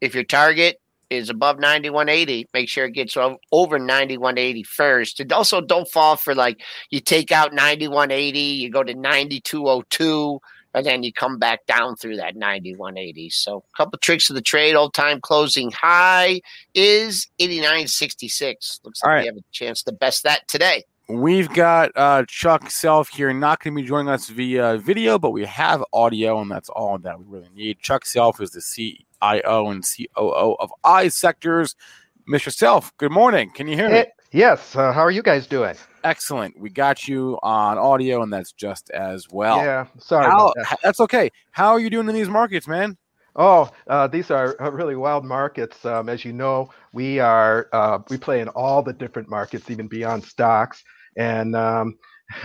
S2: if your target is above 9180 make sure it gets over 9180 first and also don't fall for like you take out 9180 you go to 9202 and then you come back down through that 9180 so a couple tricks of the trade old time closing high is 8966 looks like All right. we have a chance to best that today
S1: We've got uh, Chuck Self here, not going to be joining us via video, but we have audio, and that's all that we really need. Chuck Self is the CIO and COO of iSectors. Mr. Self, good morning. Can you hear me?
S4: Yes. Uh, how are you guys doing?
S1: Excellent. We got you on audio, and that's just as well.
S4: Yeah. Sorry.
S1: How, that. That's okay. How are you doing in these markets, man?
S4: Oh, uh, these are really wild markets. Um, as you know, we are uh, we play in all the different markets, even beyond stocks and um,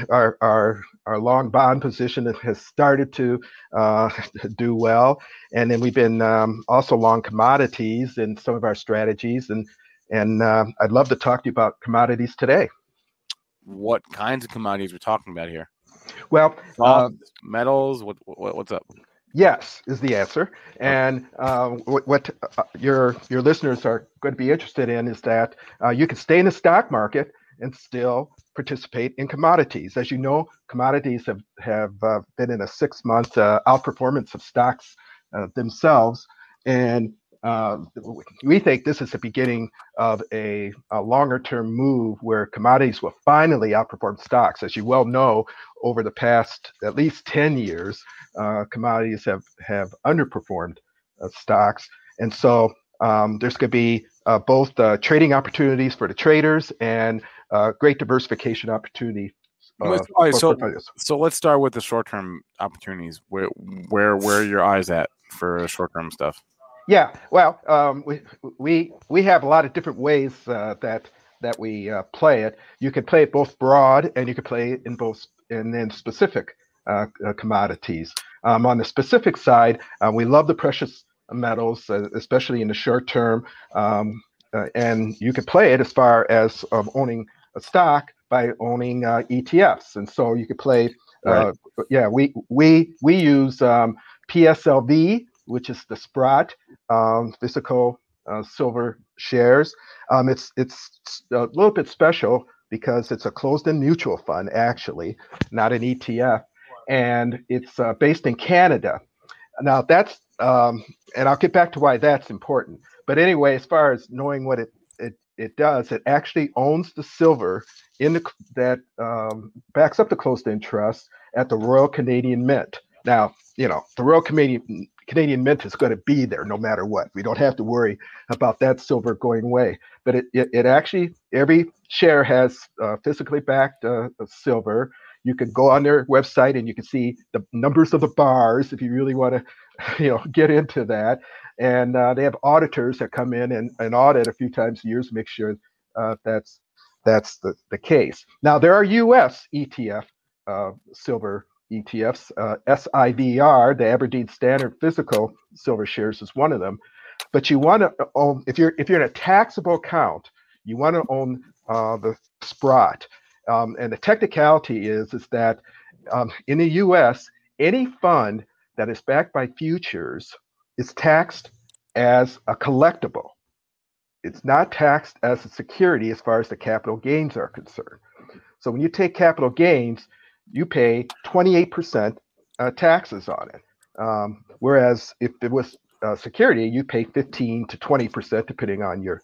S4: our, our our long bond position has started to uh, do well, and then we've been um, also long commodities in some of our strategies, and and uh, I'd love to talk to you about commodities today.
S1: What kinds of commodities we're talking about here?
S4: Well, uh,
S1: metals. What, what, what's up?
S4: Yes, is the answer. And uh, what, what uh, your your listeners are going to be interested in is that uh, you can stay in the stock market and still participate in commodities. As you know, commodities have have uh, been in a six month uh, outperformance of stocks uh, themselves, and uh, we think this is the beginning of a, a longer term move where commodities will finally outperform stocks. As you well know, over the past at least 10 years, uh, commodities have, have underperformed uh, stocks. And so um, there's going to be uh, both trading opportunities for the traders and uh, great diversification opportunity.
S1: Uh, right, so, so let's start with the short term opportunities. Where where where are your eyes at for short term stuff?
S4: Yeah, well, um, we we we have a lot of different ways uh, that that we uh, play it. You can play it both broad, and you can play it in both and then specific uh, uh, commodities. Um, on the specific side, uh, we love the precious metals, uh, especially in the short term. Um, uh, and you can play it as far as um, owning a stock by owning uh, ETFs. And so you could play. Uh, right. Yeah, we we we use um, PSLV, which is the Sprott um, physical uh, silver shares. Um, it's it's a little bit special because it's a closed-end mutual fund, actually, not an ETF, and it's uh, based in Canada. Now that's um, and I'll get back to why that's important. But anyway, as far as knowing what it it, does, it actually owns the silver in the that um, backs up the closed-end trust at the Royal Canadian Mint. Now, you know, the Royal Canadian Canadian Mint is going to be there no matter what. We don't have to worry about that silver going away. But it, it, it actually, every share has uh, physically backed uh, silver. You can go on their website and you can see the numbers of the bars if you really want to, you know, get into that and uh, they have auditors that come in and, and audit a few times a year to make sure uh, that's that's the, the case. Now there are U.S. ETF uh, silver ETFs. Uh, SIVR, the Aberdeen Standard Physical Silver Shares, is one of them. But you want to own if you're if you're in a taxable account, you want to own uh, the Sprott. Um, and the technicality is is that um, in the U.S. any fund that is backed by futures is taxed as a collectible. It's not taxed as a security as far as the capital gains are concerned. So when you take capital gains, you pay 28% uh, taxes on it. Um, whereas if it was uh, security, you pay 15 to 20% depending on your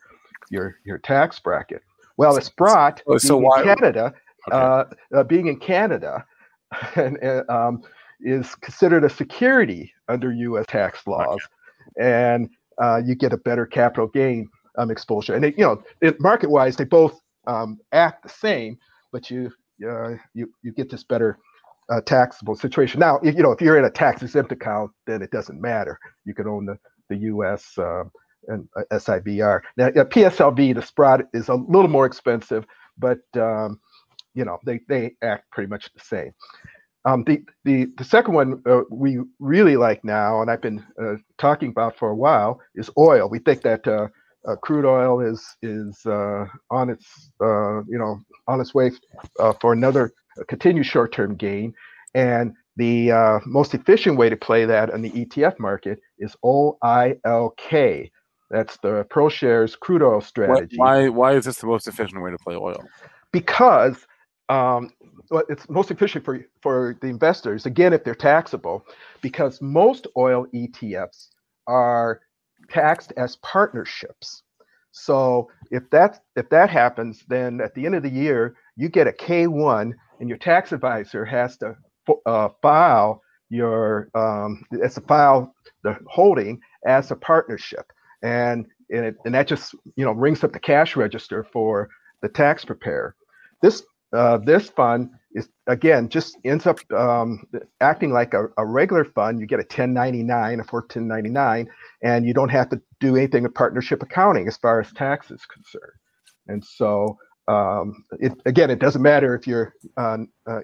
S4: your your tax bracket. Well, it's brought so, so why, Canada, okay. uh, uh, being in Canada, and, um, is considered a security under U.S. tax laws, and uh, you get a better capital gain um, exposure. And they, you know, market-wise, they both um, act the same, but you uh, you you get this better uh, taxable situation. Now, if, you know, if you're in a tax exempt account, then it doesn't matter. You can own the the U.S. Uh, and uh, SIVR. Now, PSLV, the Sprott is a little more expensive, but um, you know they they act pretty much the same. Um, the, the the second one uh, we really like now, and I've been uh, talking about for a while, is oil. We think that uh, uh crude oil is is uh, on its uh, you know on its way for another continued short term gain, and the most efficient way to play that in the ETF market is OILK. That's the ProShares crude oil strategy.
S1: Why why is this the most efficient way to play oil?
S4: Because um, it's most efficient for for the investors again if they're taxable because most oil ETFs are taxed as partnerships. So if that if that happens, then at the end of the year you get a K1, and your tax advisor has to uh, file your um, as a file the holding as a partnership, and and, it, and that just you know rings up the cash register for the tax preparer. This uh, this fund is again just ends up um, acting like a, a, regular fund. You get a 1099, a 1499, and you don't have to do anything with partnership accounting as far as tax is concerned. And so um, it, again, it doesn't matter if you're uh,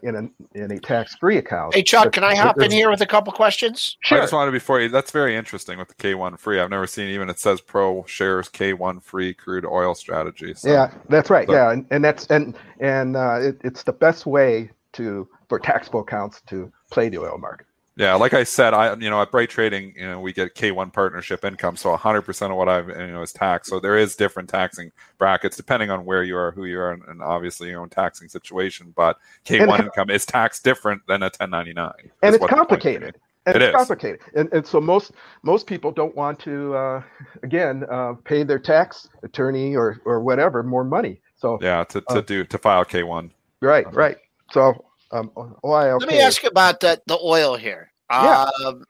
S4: in a in a tax free account.
S2: Hey Chuck, can I hop in here with a couple questions?
S3: Sure. I just wanted before you. That's very interesting with the K one free. I've never seen even it says pro shares K one free crude oil strategy.
S4: So, yeah, that's right. So. Yeah, and, and that's and and uh, it, it's the best way to for taxable accounts to play the oil market.
S3: Yeah, like I said, I you know at Bright Trading, you know we get K1 partnership income, so 100% of what I've you know is taxed. So there is different taxing brackets depending on where you are, who you are, and, and obviously your own taxing situation. But K1 income is taxed different than a 1099,
S4: and it's complicated. And it it's is. complicated, and, and so most most people don't want to uh, again uh, pay their tax attorney or or whatever more money. So
S3: yeah, to, to uh, do to file K1.
S4: Right, right. So um,
S2: oil. Let me ask you about the, the oil here. Yeah. Um,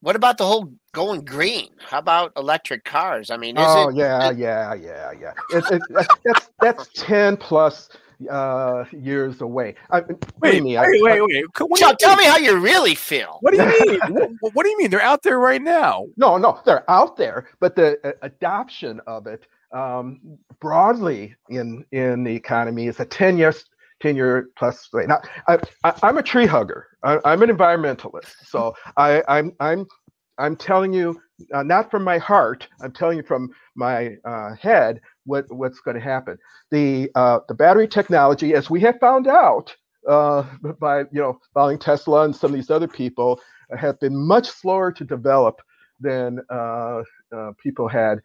S2: what about the whole going green? How about electric cars? I mean,
S4: oh
S2: it,
S4: yeah, it, yeah, yeah, yeah. It, it, that's that's ten plus uh, years away. I,
S1: wait, me, wait, I, wait, wait,
S2: wait. Chuck, tell me how you really feel.
S1: What do you mean? what, what, do you mean? They're out there right now.
S4: No, no, they're out there, but the uh, adoption of it um, broadly in in the economy is a ten years 10 year plus. Now, I, am a tree hugger. I, am an environmentalist. So I, I'm, I'm, I'm telling you, uh, not from my heart, I'm telling you from my uh, head what, what's going to happen. The, uh, the battery technology, as we have found out uh, by you know following Tesla and some of these other people, have been much slower to develop than uh, uh, people had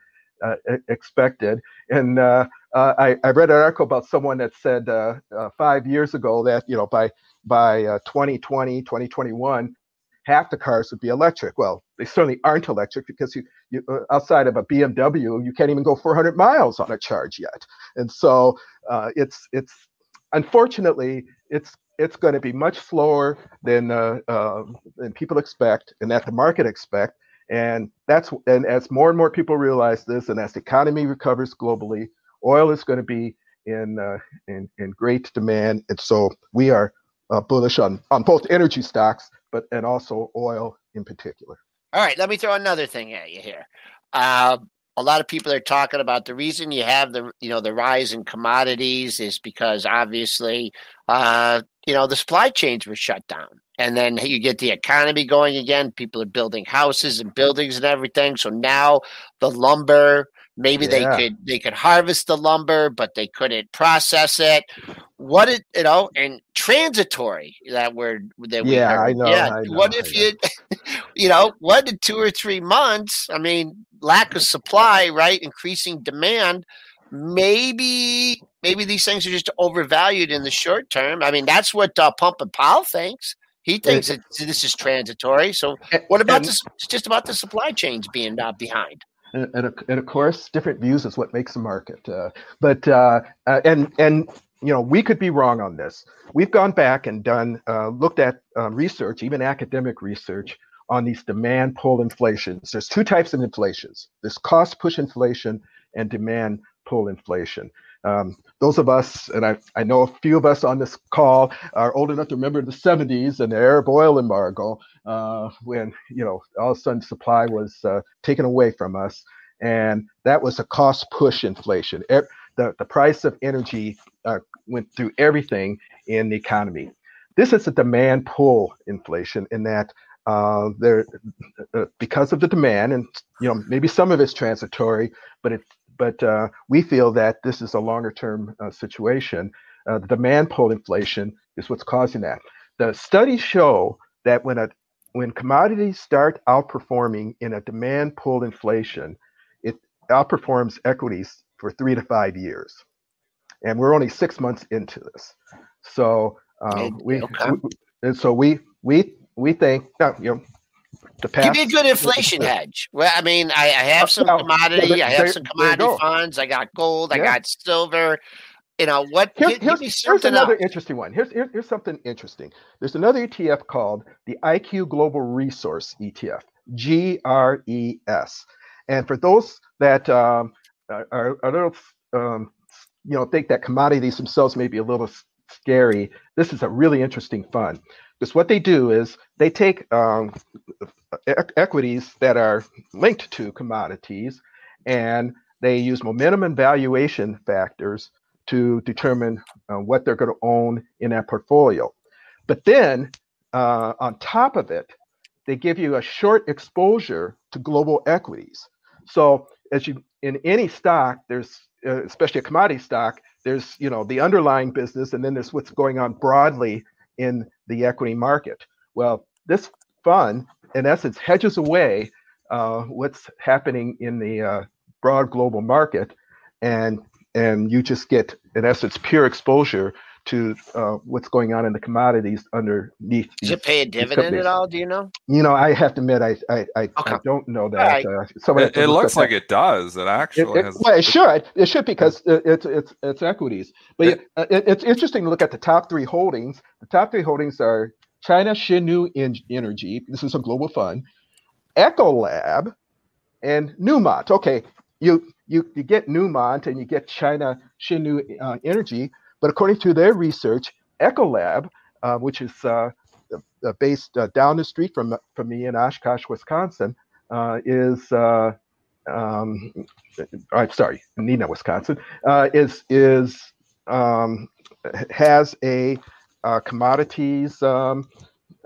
S4: expected. And uh, I, I, read an article about someone that said uh, uh, five years ago that you know by by 2020 uh, 2021 half the cars would be electric. Well they certainly aren't electric because you, you uh, outside of a bmw you can't even go 400 miles on a charge yet. And so uh, it's it's unfortunately it's it's going to be much slower than than people expect and that the market expect and that's and as more and more people realize this and as the economy recovers globally oil is going to be in, uh, in, in great demand. And so we are uh, bullish on, on both energy stocks, but and also oil in particular.
S2: All right, let me throw another thing at you here. Uh, a lot of people are talking about the reason you have the you know the rise in commodities is because obviously uh, you know the supply chains were shut down and then you get the economy going again people are building houses and buildings and everything so now the lumber Maybe yeah. they could they could harvest the lumber, but they couldn't process it. What it you know, and transitory that word that
S4: we yeah, heard. I know. Yeah. I
S2: know, what if you you know, what in two or three months? I mean, lack of supply, right? Increasing demand. Maybe maybe these things are just overvalued in the short term. I mean, that's what uh, Pump and Powell thinks. He thinks that this is transitory. So, what about and, this? It's just about the supply chains being uh, behind
S4: and, and, and, of course, different views is what makes a market. Uh, but uh, uh, and and you know we could be wrong on this. We've gone back and done uh, looked at um, research, even academic research, on these demand pull inflations. There's two types of inflations. There's cost push inflation and demand pull inflation. Um, those of us, and I, I know a few of us on this call are old enough to remember the 70s and the Arab oil embargo, uh, when you know all of a sudden supply was uh, taken away from us, and that was a cost push inflation. The, the price of energy uh, went through everything in the economy. This is a demand pull inflation in that uh, there, uh, because of the demand, and you know maybe some of it's transitory, but it, but uh, we feel that this is a longer term uh, situation. Uh, the demand pull inflation is what's causing that. The studies show that when a when commodities start outperforming in a demand pull inflation, it outperforms equities for three to five years, and we're only six months into this. So um, we, okay. we, and so we we we think you know
S2: Give me a good inflation hedge. Well, I mean, I, I have some commodity. There, I have some commodity funds. I got gold. I got silver. You know what?
S4: Here, here's, here's another else. interesting one. Here's here, here's something interesting. There's another ETF called the IQ Global Resource ETF, GRES. And for those that um, are, are a little, um, you know, think that commodities themselves may be a little scary, this is a really interesting fund. Because what they do is they take um, e- equities that are linked to commodities and they use momentum and valuation factors to determine uh, what they're going to own in that portfolio. But then uh, on top of it, they give you a short exposure to global equities. So as you in any stock, there's uh, especially a commodity stock, there's you know the underlying business, and then there's what's going on broadly in the equity market. Well, this fund, in essence, hedges away uh, what's happening in the uh, broad global market, and and you just get, in essence, pure exposure to uh, what's going on in the commodities underneath.
S2: Does it pay a dividend at all? Do you know?
S4: You know, I have to admit, I I, I, okay. I don't know that. Right.
S3: Uh, it, it looks like that. it does. It actually
S4: it,
S3: has.
S4: Well, it should. It should because it's it's it's equities. But it, it's interesting to look at the top three holdings. The top three holdings are China Xinyu Energy. This is a global fund. Ecolab and Newmont. Okay, you you you get Newmont and you get China Xinyu uh, Energy but according to their research, Ecolab, uh, which is uh, uh based uh, down the street from, from me in Oshkosh, Wisconsin, uh, is um, I'm sorry, Neenah, Wisconsin, is is um, has a commodities um,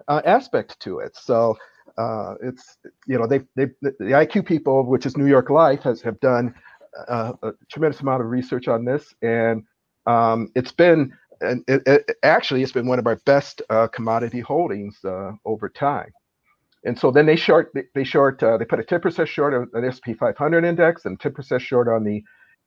S4: aspect to it. So uh, it's you know they they the IQ people, which is New York Life, has have done uh, a tremendous amount of research on this, and um, it's been and it, it, actually it's been one of our best uh, commodity holdings uh, over time. And so then they short they, short uh, they put a 10% short on the SP 500 index and 10% short on the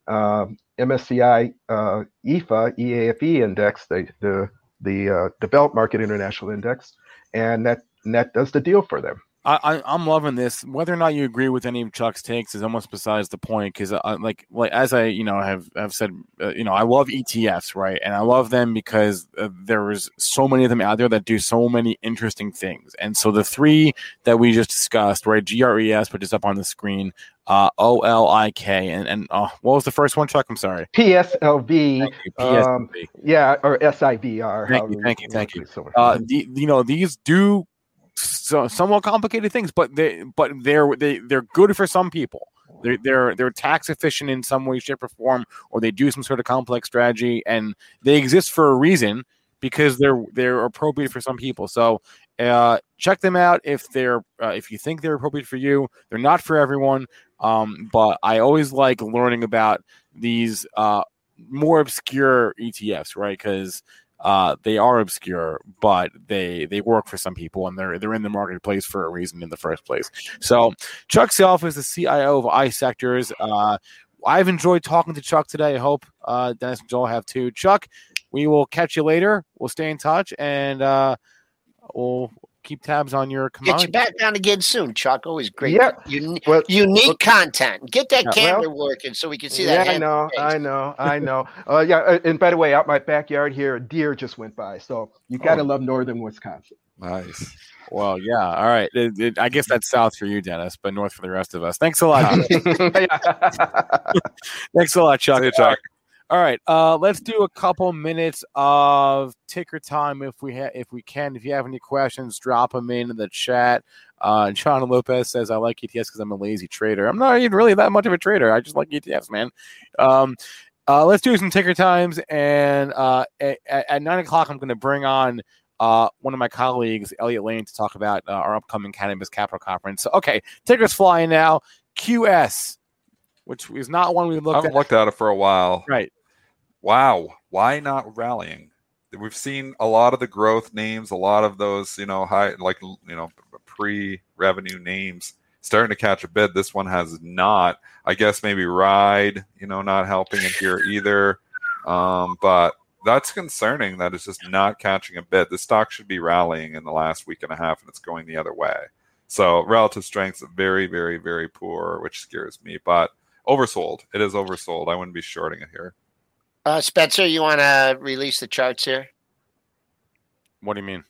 S4: um, MSCI uh, EFA EAFE index, the the the uh, developed market international index, and that and that does the deal for them.
S1: I, am loving this. Whether or not you agree with any of Chuck's takes is almost besides the point. Because, like, like as I, you know, have have said, uh, you know, I love ETFs, right? And I love them because uh, there's so many of them out there that do so many interesting things. And so the three that we just discussed, right? GRES, which is up on the screen, uh, O L I K, and and uh, what was the first one, Chuck? I'm sorry.
S4: PSLV. PSLV. Um, yeah, or SIVR.
S1: Thank you, thank you, thank you. Uh, the, you know, these do so, somewhat complicated things, but they but they're they, they're good for some people. They're they're they're tax efficient in some way, shape, or form, or they do some sort of complex strategy, and they exist for a reason because they're they're appropriate for some people. So uh, check them out if they're uh, if you think they're appropriate for you. They're not for everyone, um, but I always like learning about these uh, more obscure ETFs, right? Because uh, they are obscure, but they they work for some people, and they're they're in the marketplace for a reason in the first place. So Chuck Self is the CIO of iSectors. Uh, I've enjoyed talking to Chuck today. I hope uh, Dennis and Joel have too. Chuck, we will catch you later. We'll stay in touch, and uh, we'll keep tabs on your
S2: command. Get you back down again soon, Chuck. Always great. Yeah. Un- well, unique well, content. Get that yeah, camera well, working so we can see that.
S4: Yeah, I know, I know, I know. Uh, yeah, uh, and by the way, out my backyard here, a deer just went by. So you gotta oh. love northern Wisconsin.
S3: Nice.
S1: Well, yeah. All right. It, it, I guess that's south for you, Dennis, but north for the rest of us. Thanks a lot. Thanks a lot, Chuck.
S3: Hey, Chuck.
S1: All right, uh, let's do a couple minutes of ticker time if we ha- if we can. If you have any questions, drop them in the chat. Uh, John Lopez says, "I like ETFs because I'm a lazy trader. I'm not even really that much of a trader. I just like ETFs, man." Um, uh, let's do some ticker times, and uh, at, at nine o'clock, I'm going to bring on uh, one of my colleagues, Elliot Lane, to talk about uh, our upcoming Cannabis Capital Conference. So, okay, tickers flying now. QS, which is not one we
S3: I
S1: looked
S3: haven't
S1: at.
S3: looked at it for a while.
S1: Right.
S3: Wow. Why not rallying? We've seen a lot of the growth names, a lot of those, you know, high, like, you know, pre revenue names starting to catch a bid. This one has not. I guess maybe Ride, you know, not helping it here either. Um, but that's concerning that it's just not catching a bid. The stock should be rallying in the last week and a half, and it's going the other way. So relative strength's very, very, very poor, which scares me. But oversold. It is oversold. I wouldn't be shorting it here.
S2: Uh, Spencer, you want to release the charts here?
S1: What do you mean?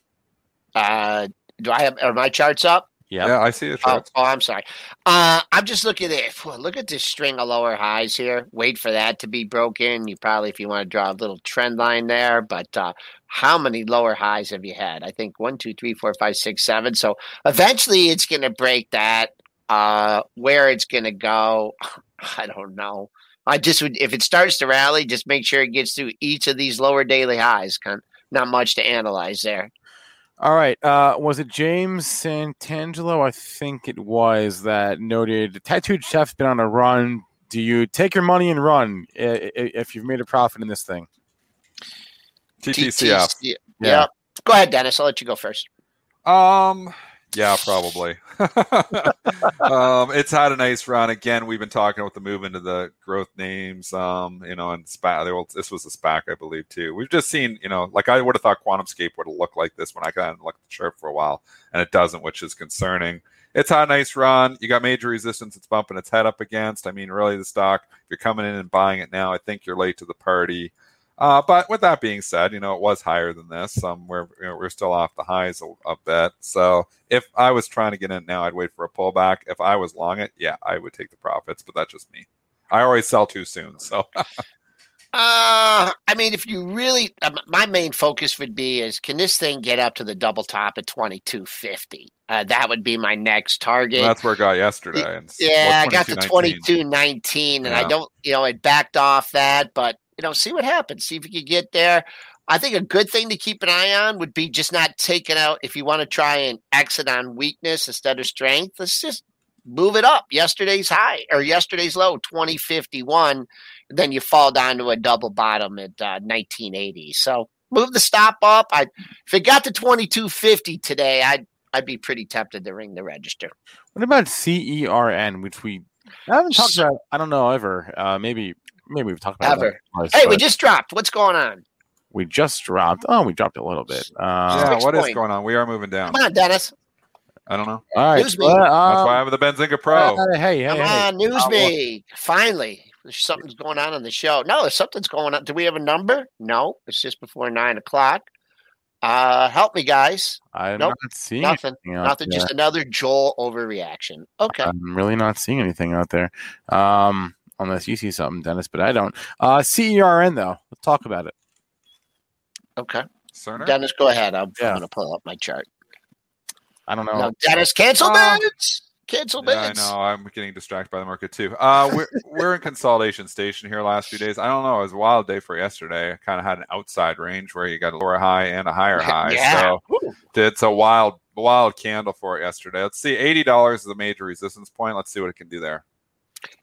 S2: Uh, do I have are my charts up?
S1: Yeah.
S3: Yeah, I see the
S2: Oh,
S3: charts.
S2: oh, I'm sorry. Uh, I'm just looking at it. Look at this string of lower highs here. Wait for that to be broken. You probably, if you want to draw a little trend line there, but uh, how many lower highs have you had? I think one, two, three, four, five, six, seven. So eventually, it's going to break that. Uh, where it's going to go, I don't know. I just would, if it starts to rally, just make sure it gets through each of these lower daily highs. Kind not much to analyze there.
S1: All right. Uh, was it James Santangelo? I think it was that noted tattooed chef's been on a run. Do you take your money and run i- i- if you've made a profit in this thing?
S3: TTCF.
S2: TTC Yeah. Go ahead, Dennis. I'll let you go first.
S3: Um, yeah, probably. um, it's had a nice run. Again, we've been talking about the move into the growth names. Um, you know, and SPAC. This was a SPAC, I believe, too. We've just seen, you know, like I would have thought QuantumScape would have looked like this when I kind of looked at the chart for a while, and it doesn't, which is concerning. It's had a nice run. You got major resistance. It's bumping its head up against. I mean, really, the stock. If you're coming in and buying it now, I think you're late to the party. Uh, but with that being said, you know it was higher than this. Um, we're you know, we're still off the highs a, a bit. So if I was trying to get in now, I'd wait for a pullback. If I was long it, yeah, I would take the profits. But that's just me. I always sell too soon. So
S2: Uh, I mean, if you really, um, my main focus would be is can this thing get up to the double top at twenty two fifty? Uh, that would be my next target.
S3: that's where I got yesterday. And
S2: yeah,
S3: well,
S2: I got to
S3: 22.19.
S2: twenty two nineteen, and I don't, you know, it backed off that, but you know, see what happens. See if you can get there. I think a good thing to keep an eye on would be just not taking out if you want to try and exit on weakness instead of strength. Let's just move it up. Yesterday's high or yesterday's low, twenty fifty one. Then you fall down to a double bottom at uh, nineteen eighty. So move the stop up. I if it got to twenty two fifty today, I'd I'd be pretty tempted to ring the register.
S1: What about CERN, which we I haven't talked about? I don't know ever. Uh, maybe maybe we've talked about it
S2: Ever.
S1: once,
S2: Hey, we just dropped. What's going on?
S1: we just dropped. Oh, we dropped a little bit. Uh,
S3: yeah,
S2: Six
S3: what is
S2: point.
S3: going on? We are moving down.
S2: Come on, Dennis.
S3: I don't know.
S1: All right.
S2: News me.
S1: well,
S3: That's
S1: um,
S3: why I have the Benzinga Pro.
S1: uh, hey, hey,
S2: Come
S1: hey.
S2: on, news
S1: Uh,
S2: me. Finally, there's something's going on on the show. No, there's something's going on. Do we have a number? No, it's just before nine o'clock. Uh, help me, guys.
S1: I'm
S2: Nope,
S1: not seeing
S2: Nothing. Nothing.
S1: there.
S2: Just another Joel overreaction. Okay.
S1: I'm really not seeing anything out there. Um, unless you see something, Dennis, but I don't. Uh, CERN though. Let's talk about it.
S2: Okay.
S3: Cerner?
S2: Dennis, go ahead. I'm,
S1: Yeah.
S2: I'm going to pull up my chart.
S1: I don't know.
S2: No, Dennis, cancel
S3: Uh,
S2: bids. Cancel
S3: Yeah, I know. I'm getting distracted by the market too. Uh, we're we're in consolidation station here last few days. I don't know. It was a wild day for yesterday. I kind of had an outside range where you got a lower high and a higher high.
S2: Yeah.
S3: So
S2: Woo.
S3: it's a wild wild candle for it yesterday. Let's see. Eighty dollars is a major resistance point. Let's see what it can do there.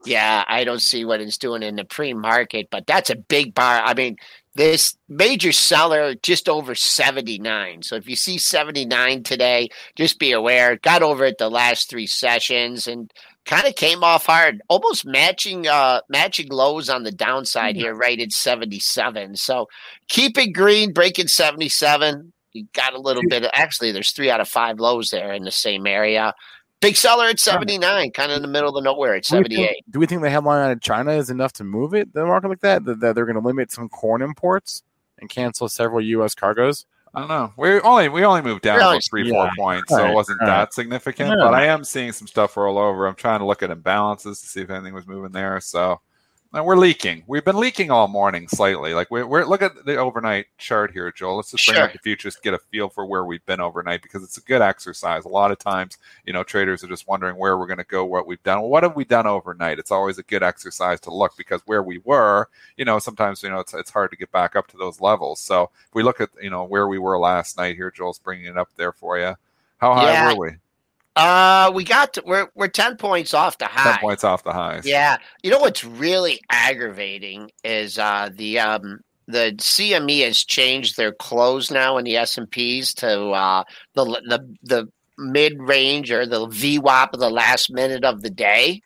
S2: Yeah, I don't see what it's doing in the pre-market, but that's a big bar. I mean, this major seller just over 79. So if you see 79 today, just be aware. Got over it the last three sessions and kind of came off hard, almost matching uh matching lows on the downside here, right at 77. So keep it green, breaking 77. You got a little bit of actually there's three out of five lows there in the same area. Big seller at 79, kind of in the middle of nowhere at
S1: Do we think-
S2: 78.
S1: Do we think the headline out of China is enough to move it, the market like that? That, that they're going to limit some corn imports and cancel several U.S. cargoes?
S3: I don't know. We only we only moved down
S2: Really?
S3: about three four
S1: Yeah.
S3: points, so it wasn't
S1: right.
S3: that significant.
S1: Yeah.
S3: But I am seeing some stuff roll over. I'm trying to look at imbalances to see if anything was moving there. So and we're leaking. We've been leaking all morning slightly. Like we're, we're look at the overnight chart here, Joel. Let's just bring up the futures, get a feel for where we've been overnight because it's a good exercise. A lot of times, you know, traders are just wondering where we're going to go, what we've done. Well, what have we done overnight? It's always a good exercise to look because where we were, you know, sometimes you know it's it's hard to get back up to those levels. So if we look at you know where we were last night here, Joel's bringing it up there for you. How high
S2: Yeah.
S3: were we?
S2: Uh, we got to, we're we're ten points off the high.
S3: Ten points off the highs.
S2: Yeah, you know what's really aggravating is uh, the um, the CME has changed their close now in the S and P's to uh, the the the mid range or the VWAP of the last minute of the day.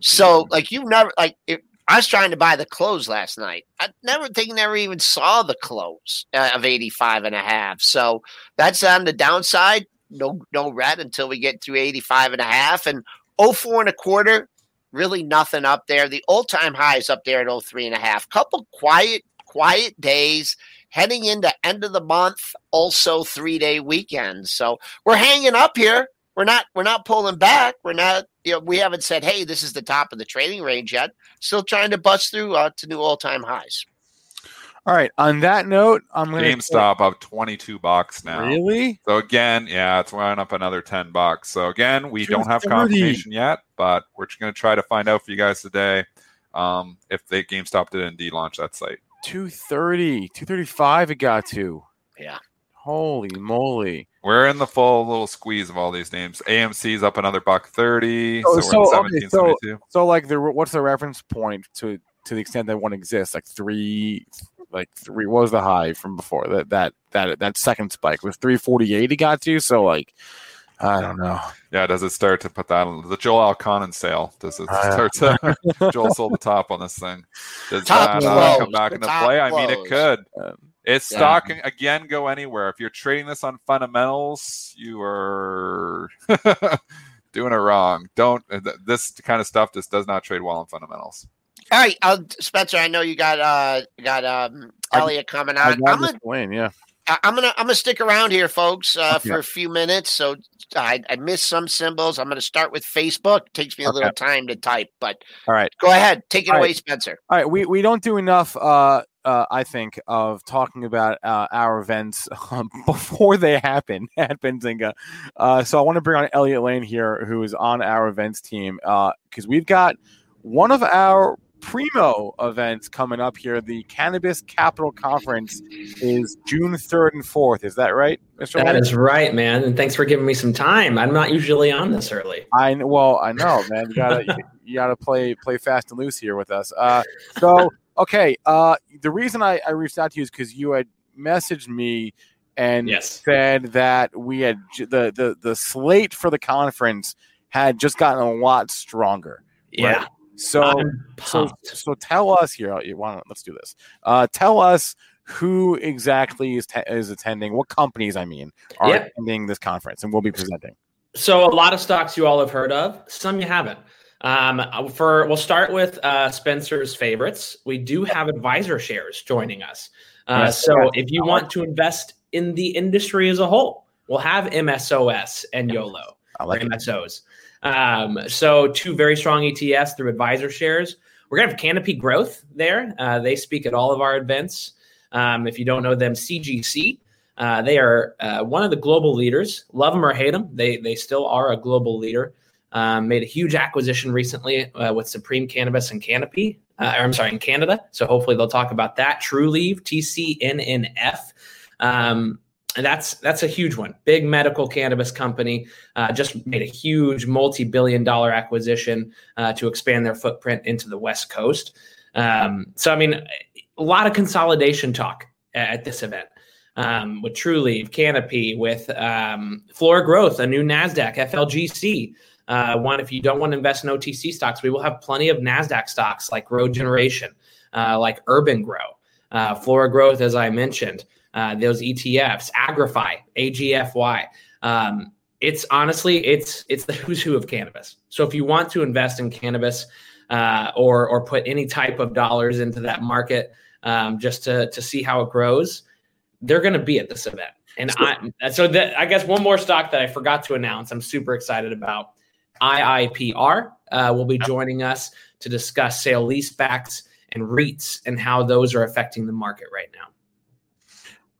S2: So like you never like if I was trying to buy the close last night. I never think never even saw the close uh, of 85 and a half. So that's on the downside. No no red until we get through 85 and a half and 04 and a quarter. Really nothing up there. The old time high is up there at 03 and a half. Couple quiet quiet days heading into end of the month. Also three day weekends. So we're hanging up here we're not we're not pulling back. We're not you know we haven't said hey this is the top of the trading range yet. Still trying to bust through uh, to new all time highs.
S1: All right. On that note, I'm going to
S3: GameStop up 22 bucks now.
S1: Really?
S3: So again, yeah, it's went up another 10 bucks. So again, we don't have
S1: 230.
S3: confirmation yet, but we're just going to try to find out for you guys today um, if they GameStop did indeed launch that site.
S1: 230, 235 it got to.
S2: Yeah.
S1: Holy moly.
S3: We're in the full little squeeze of all these names. AMC's up another buck 30.
S1: Oh,
S3: so,
S1: so,
S3: we're
S1: okay,
S3: at 1772.
S1: So like the what's the reference point to to the extent that one exists? Like three like three what was the high from before? That that that that second spike was 348 it got to. So like I don't know.
S3: yeah, does it start to put that on the Joel Elconin sale? Does it start to Joel sold the top on this thing? Does
S2: Top
S3: that uh, come back
S2: the
S3: into
S2: top
S3: play? I mean, it could.
S1: Um,
S3: It's
S2: Yeah.
S3: stock can again go anywhere. If you're trading this on fundamentals, you are doing it wrong. Don't uh, this kind of stuff just does not trade well on fundamentals.
S2: All right, uh, Spencer. I know you got uh got um Elliot coming on. I'm gonna
S1: win, yeah.
S2: I- I'm gonna I'm gonna stick around here, folks, uh,
S1: Okay.
S2: for a few minutes. So I, I missed some symbols. I'm gonna start with Facebook. It Takes me a little time to type, but
S1: All right.
S2: go ahead, take it
S1: All right.
S2: away, Spencer.
S1: All right, we, we don't do enough, uh, uh, I think, of talking about uh, our events um, before they happen at Benzinga. Uh, so I want to bring on Elliot Lane here, who is on our events team, because we've got one of our primo events coming up here. The Cannabis Capital Conference is June 3rd and 4th. Is that right, Mr.
S5: That is right, man. And thanks for giving me some time. I'm not usually on this early.
S1: I well, I know, man. You gotta you, gotta play play fast and loose here with us. Uh, so okay, uh, the reason I, I reached out to you is because you had messaged me and
S5: Yes.
S1: said that we had the, the the slate for the conference had just gotten a lot stronger.
S5: Yeah.
S1: So so so tell us here. you- Why don't let's do this? Uh, tell us who exactly is te- is attending. What companies, I mean, are
S5: Yep.
S1: attending this conference, and we'll be presenting.
S5: So a lot of stocks you all have heard of, some you haven't. Um, for we'll start with uh, Spencer's favorites. We do have AdvisorShares joining us. Uh,
S1: Yes.
S5: so if you want to invest in the industry as a whole, we'll have MSOS and YOLO.
S1: I
S5: or
S1: like it.
S5: Um, so two very strong ETFs through AdvisorShares. We're gonna have Canopy Growth there. Uh, they speak at all of our events. Um, if you don't know them, CGC. Uh, they are uh, one of the global leaders. Love them or hate them, they they still are a global leader. Um, made a huge acquisition recently uh, with Supreme Cannabis and Canopy. Uh, I'm sorry, in Canada. So hopefully they'll talk about that. Trulieve, TCNNF. Um, and that's that's a huge one. Big medical cannabis company uh, just made a huge multi-billion-dollar acquisition uh, to expand their footprint into the West Coast. Um, so, I mean, a lot of consolidation talk at this event um, with Trulieve, Canopy, with um, Flora Growth, a new Nasdaq, FLGC. Uh, one, if you don't want to invest in OTC stocks, we will have plenty of Nasdaq stocks like Grow Generation, uh, like Urban Grow, uh, Flora Growth, as I mentioned. Uh, those ETFs, Agrify, AGFY. Um, it's honestly, it's it's the who's who of cannabis. So if you want to invest in cannabis uh, or or put any type of dollars into that market um, just to to see how it grows, they're going to be at this event. And I so that I guess one more stock that I forgot to announce. I'm super excited about. IIPR uh, will be joining us to discuss sale leasebacks and REITs and how those are affecting the market right now.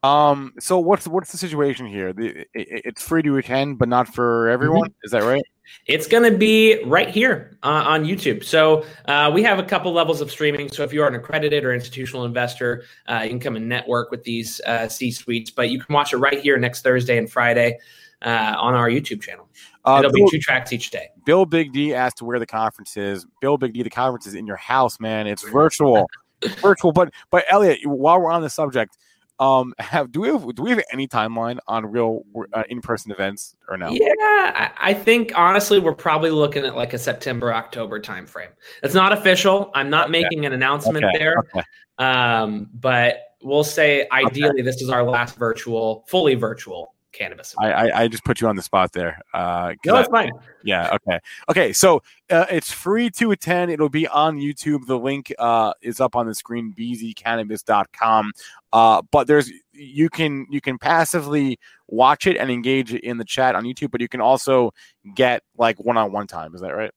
S1: Um. So what's what's the situation here? The, it, it's free to attend, but not for everyone. Mm-hmm. Is that right?
S5: It's going to be right here uh, on YouTube. So uh, we have a couple levels of streaming. So if you are an accredited or institutional investor, uh, you can come and network with these uh, C suites. But you can watch it right here next Thursday and Friday uh, on our YouTube channel. Uh, It'll Bill, be two tracks each day.
S1: Bill Big D asked where the conference is. Bill Big D, the conference is in your house, man. It's virtual, virtual. But but Elliot, while we're on the subject um, have do we have do we have any timeline on real uh, in person events or no?
S5: Yeah, I, I, think honestly we're probably looking at like a September October timeframe. It's not official. I'm not okay. making an announcement okay. there, okay. Um, but we'll say ideally this is our last virtual, fully virtual cannabis.
S1: I, I, I just put you on the spot there. Uh,
S5: no, that's fine.
S1: Yeah. Okay. Okay. So uh, it's free to attend. It'll be on YouTube. The link uh, is up on the screen. bzcannabis.com. Uh, but there's you can you can passively watch it and engage in the chat on YouTube, but you can also get like one on one time. Is that right?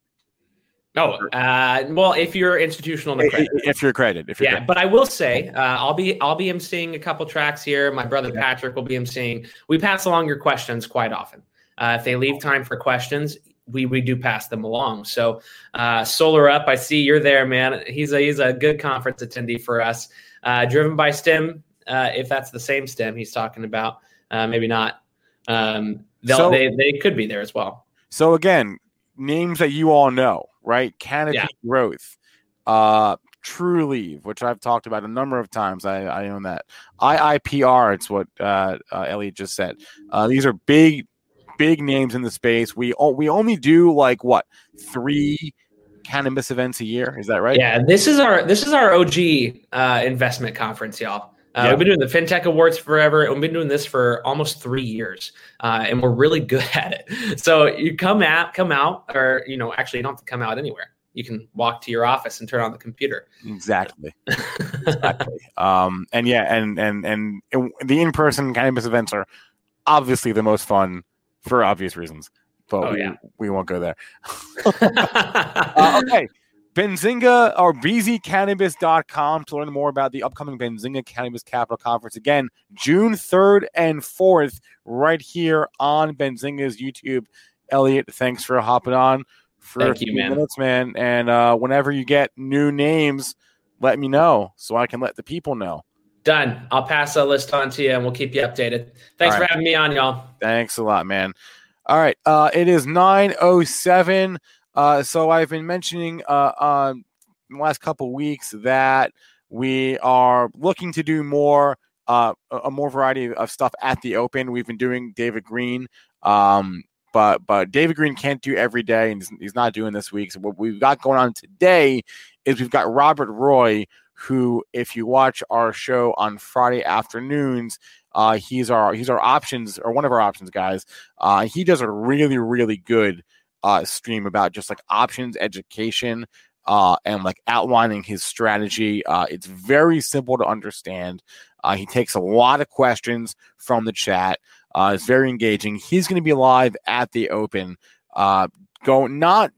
S5: Oh, uh, well, if you're institutional
S1: accredited. If you're accredited. If you're
S5: yeah, but I will say, uh, I'll be I'll be emceeing a couple tracks here. My brother Patrick will be emceeing. We pass along your questions quite often. Uh, if they leave time for questions, we we do pass them along. So, uh, Solar Up, I see you're there, man. He's a he's a good conference attendee for us. Uh, driven by STEM, uh, if that's the same STEM he's talking about, uh, maybe not. Um, so, they they could be there as well.
S1: So again, names that you all know right? Canopy yeah. growth, uh, Trulieve, which I've talked about a number of times. I, I own that. IIPR, it's what uh, uh, Elliot just said. Uh, these are big, big names in the space. We we only do like what three cannabis events a year. Is that right?
S5: Yeah, this is our this is our OG uh, investment conference, y'all. Uh, yep. We've been doing the FinTech Awards forever. We've been doing this for almost three years, uh, and we're really good at it. So you come out, come out, or you know, actually, you don't have to come out anywhere. You can walk to your office and turn on the computer.
S1: Exactly. exactly. Um, and yeah, and and and the in-person cannabis events are obviously the most fun for obvious reasons. But oh, we, yeah. we won't go there. uh, okay. Benzinga or bzcannabis.com to learn more about the upcoming Benzinga Cannabis Capital Conference. Again, June 3rd and 4th, right here on Benzinga's YouTube. Elliot, thanks for hopping on for
S5: Thank
S1: a few
S5: you, man.
S1: minutes, man. And uh, whenever you get new names, let me know so I can let the people know.
S5: Done. I'll pass a list on to you and we'll keep you updated. Thanks right. for having me on, y'all.
S1: Thanks a lot, man. All right. Uh, it is 907. Uh, so I've been mentioning uh, the last couple weeks that we are looking to do more, uh, a more variety of stuff at the Open. We've been doing David Green, um, but but David Green can't do every day, and he's not doing this week. So what we've got going on today is we've got Robert Roy, who, if you watch our show on Friday afternoons, uh, he's our he's our options or one of our options guys. Uh, he does a really really good uh, stream about just like options education uh, and like outlining his strategy. Uh, it's very simple to understand. Uh, he takes a lot of questions from the chat. Uh, it's very engaging. He's going to be live at the Open. Uh, go not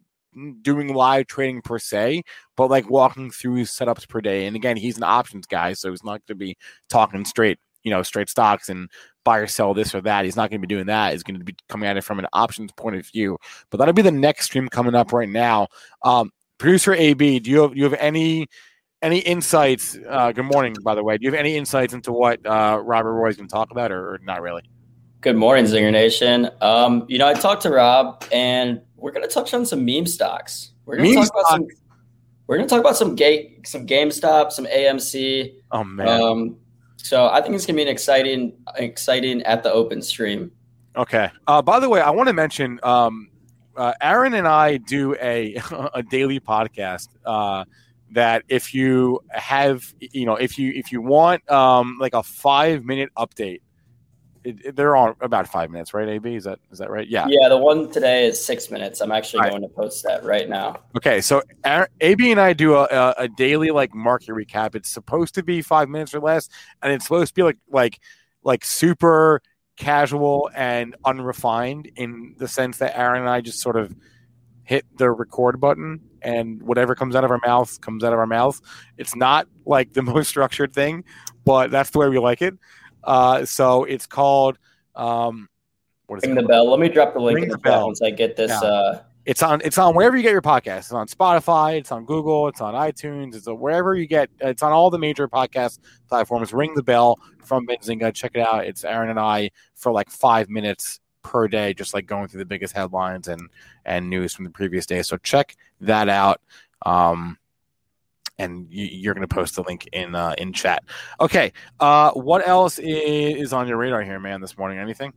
S1: doing live trading per se, but like walking through setups per day. And again, he's an options guy, so he's not going to be talking straight, you know, straight stocks and buy or sell this or that. He's not going to be doing that. He's going to be coming at it from an options point of view. But that'll be the next stream coming up right now. Um, Producer AB, do you have do you have any any insights? Uh, good morning, by the way. Do you have any insights into what uh, Robert Roy's going to talk about, or, or, not really?
S6: Good morning, Zinger Nation. Um, you know, I talked to Rob, and we're going to touch on some meme stocks. We're going to talk about some. We're going to talk about some gate, some GameStop, some AMC.
S1: Oh man.
S6: Um, so I think it's gonna be an exciting, exciting at the open stream.
S1: Okay. Uh, by the way, I want to mention um, uh, Aaron and I do a a daily podcast. Uh, that if you have, you know, if you if you want um, like a five minute update it, it, they're on about five minutes, right? AB, is that is that right? Yeah.
S6: Yeah, the one today is six minutes. I'm actually right. going to post that right now.
S1: Okay, so AB and I do a, a, a, daily like market recap. It's supposed to be five minutes or less, and it's supposed to be like like like super casual and unrefined in the sense that Aaron and I just sort of hit the record button and whatever comes out of our mouth comes out of our mouth. It's not like the most structured thing, but that's the way we like it. Uh, so it's called. Um,
S6: what is Ring it the bell. Let me drop the link Ring in the, the bell once I get this. Yeah. Uh,
S1: it's on. It's on wherever you get your podcast. It's on Spotify. It's on Google. It's on iTunes. It's on wherever you get. It's on all the major podcast platforms. Ring the bell from Benzinga. Check it out. It's Aaron and I for like five minutes per day, just like going through the biggest headlines and and news from the previous day. So check that out. Um, and you, are going to post the link in uh, in chat. Okay. Uh, what else is, is on your radar here, man? This morning, anything?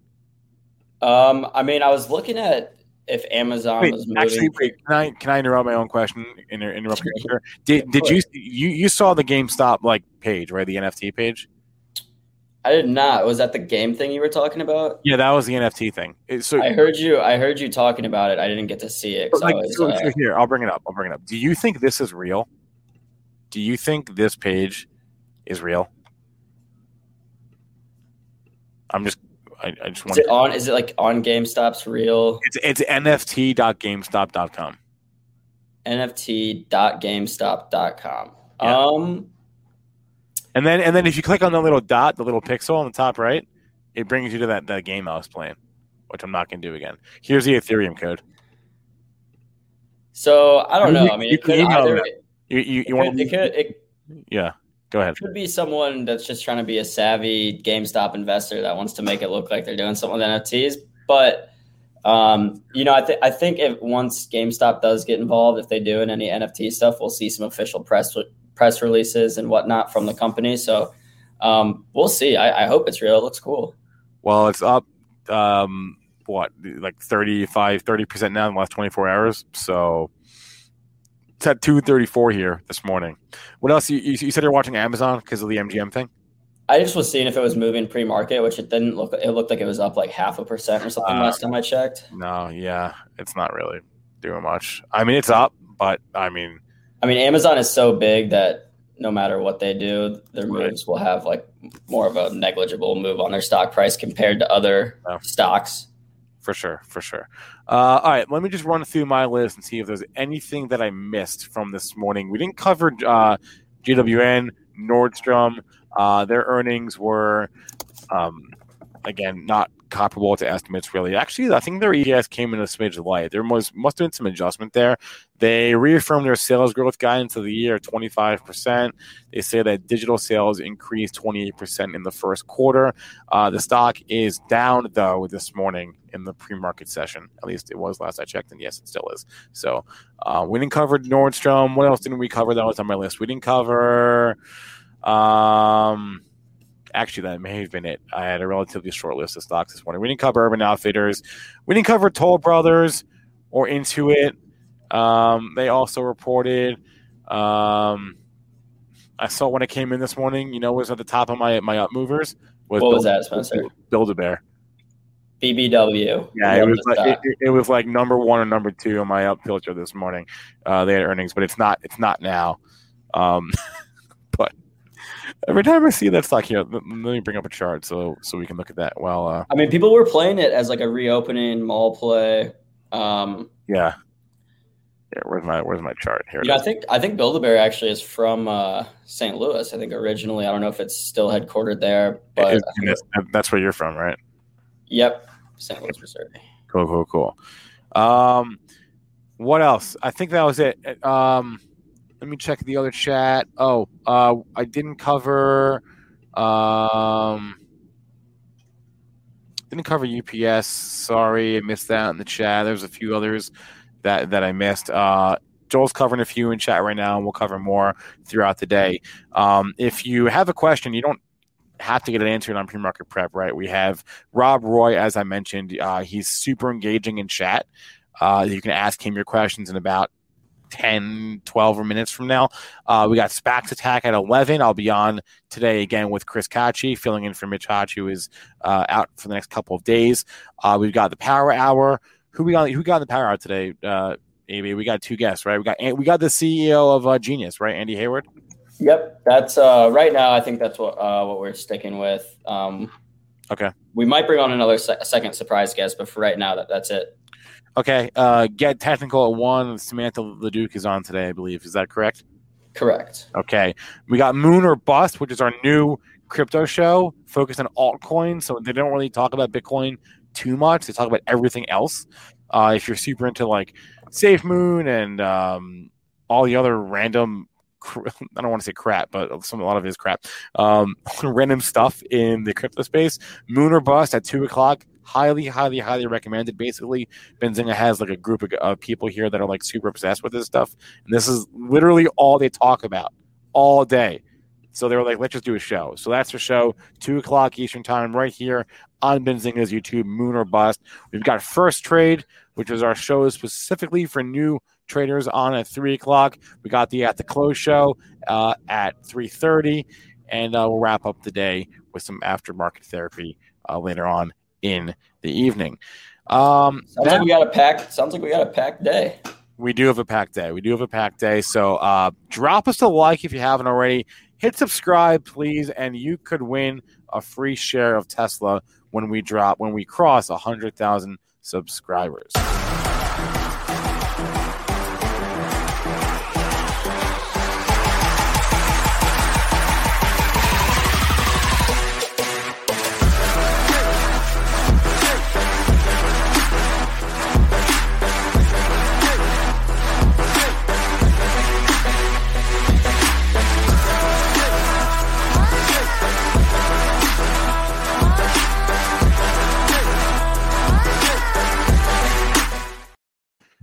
S6: Um, I mean, I was looking at if Amazon wait, was moving. Actually,
S1: wait, can I can I interrupt my own question? Inter- interrupt sure. Did did you you you saw the GameStop like page right? The NFT page.
S6: I did not. Was that the game thing you were talking about?
S1: Yeah, that was the NFT thing.
S6: So I heard you. I heard you talking about it. I didn't get to see it.
S1: Like, was, so, uh, here, I'll bring it up. I'll bring it up. Do you think this is real? Do you think this page is real? I'm just I, I just want.
S6: Is it on? Is it like on GameStop's real?
S1: It's it's nft.gamestop.com.
S6: nft.gamestop.com. Yeah. Um.
S1: And then and then if you click on the little dot, the little pixel on the top right, it brings you to that, that game I was playing, which I'm not going to do again. Here's the Ethereum code.
S6: So I don't know. I mean, it could either.
S1: You, you, you want?
S6: It could. It,
S1: yeah. Go ahead.
S6: Could be someone that's just trying to be a savvy GameStop investor that wants to make it look like they're doing something with NFTs. But um, you know, I think I think if once GameStop does get involved, if they do in any NFT stuff, we'll see some official press press releases and whatnot from the company. So um, we'll see. I, I, hope it's real. It looks cool.
S1: Well, it's up. Um, what like 35 30 percent now in the last 24 hours so it's at 234 here this morning. What else? You, you said you're watching Amazon because of the MGM thing?
S6: I just was seeing if it was moving pre-market, which it didn't look. It looked like it was up like half a percent or something uh, last time I checked.
S1: No, yeah, it's not really doing much. I mean, it's up, but I mean,
S6: I mean, Amazon is so big that no matter what they do, their moves will have like more of a negligible move on their stock price compared to other yeah. stocks
S1: for sure, for sure. Uh, all right, let me just run through my list and see if there's anything that I missed from this morning. We didn't cover uh, GWN, Nordstrom. Uh, their earnings were, um, again, not comparable to estimates, really. Actually, I think their EPS came in a smidge light. There was must have been some adjustment there. They reaffirmed their sales growth guidance of the year 25%. They say that digital sales increased 28% in the first quarter. Uh, the stock is down, though, this morning in the pre market session. At least it was last I checked, and yes, it still is. So uh, we didn't cover Nordstrom. What else didn't we cover that was on my list? We didn't cover. Um, actually that may have been it. I had a relatively short list of stocks this morning. We didn't cover Urban Outfitters. We didn't cover Toll Brothers or Intuit. Um, they also reported. Um, I saw when it came in this morning. You know, was at the top of my my up movers.
S6: Was what Build, was that, Spencer?
S1: Build a Bear.
S6: BBW.
S1: Yeah, it was like it, it, was like number one or number two on my up filter this morning. Uh, they had earnings, but it's not it's not now. Um, Every time I see that stock here, let me bring up a chart so so we can look at that. Well, uh,
S6: I mean, people were playing it as like a reopening mall play. Um,
S1: yeah, yeah. Where's my Where's my chart here?
S6: Yeah, I think I think Build a Bear actually is from uh, St. Louis. I think originally, I don't know if it's still headquartered there, but
S1: that's where you're from, right?
S6: Yep, St. Louis, Missouri.
S1: Cool, cool, cool. Um, what else? I think that was it. Um let me check the other chat. Oh, uh, I didn't cover. Um, didn't cover UPS. Sorry, I missed that in the chat. There's a few others that that I missed. Uh, Joel's covering a few in chat right now, and we'll cover more throughout the day. Um, if you have a question, you don't have to get it answered on pre-market prep, right? We have Rob Roy, as I mentioned. Uh, he's super engaging in chat. Uh, you can ask him your questions in about 10, 12 minutes from now. Uh, we got SPAC Attack at 11. I'll be on today again with Chris Katje, filling in for Mitch Hodge, who is uh, out for the next couple of days. Uh, we've got the Power Hour. Who we got? Who got the Power Hour today? Uh, Amy, we got two guests, right? We got we got the CEO of uh, Genius, right? Andy Heyward.
S6: Yep, that's uh, right now. I think that's what uh, what we're sticking with. Um,
S1: Okay.
S6: We might bring on another se- second surprise guest, but for right now, that, that's it.
S1: Okay. Uh, get technical at one. Samantha LaDuc is on today, I believe. Is that correct?
S6: Correct.
S1: Okay. We got Moon or Bust, which is our new crypto show focused on altcoins. So they don't really talk about Bitcoin too much. They talk about everything else. Uh, if you're super into like Safe Moon and um, all the other random I don't want to say crap, but some a lot of it is crap. Um, random stuff in the crypto space. Moon or bust at two o'clock. Highly, highly, highly recommended. Basically, Benzinga has like a group of, of people here that are like super obsessed with this stuff, and this is literally all they talk about all day. So they were like, let's just do a show. So that's the show, two o'clock Eastern time, right here on Benzinga's YouTube, Moon or Bust. We've got First Trade, which is our show specifically for new traders on at three o'clock. We got the at the close show uh, at three thirty, and uh, we'll wrap up the day with some aftermarket therapy uh, later on in the evening. Um,
S6: sounds like we got a pack. Sounds like we got a packed day.
S1: We do have a packed day. We do have a packed day. So uh, drop us a like if you haven't already. Hit subscribe, please, and you could win a free share of Tesla when we drop when we cross a hundred thousand subscribers.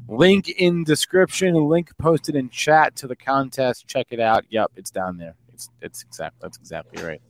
S1: Link in description. Link posted in chat to the contest. Check it out. Yep, it's down there. It's it's exactly that's exactly right.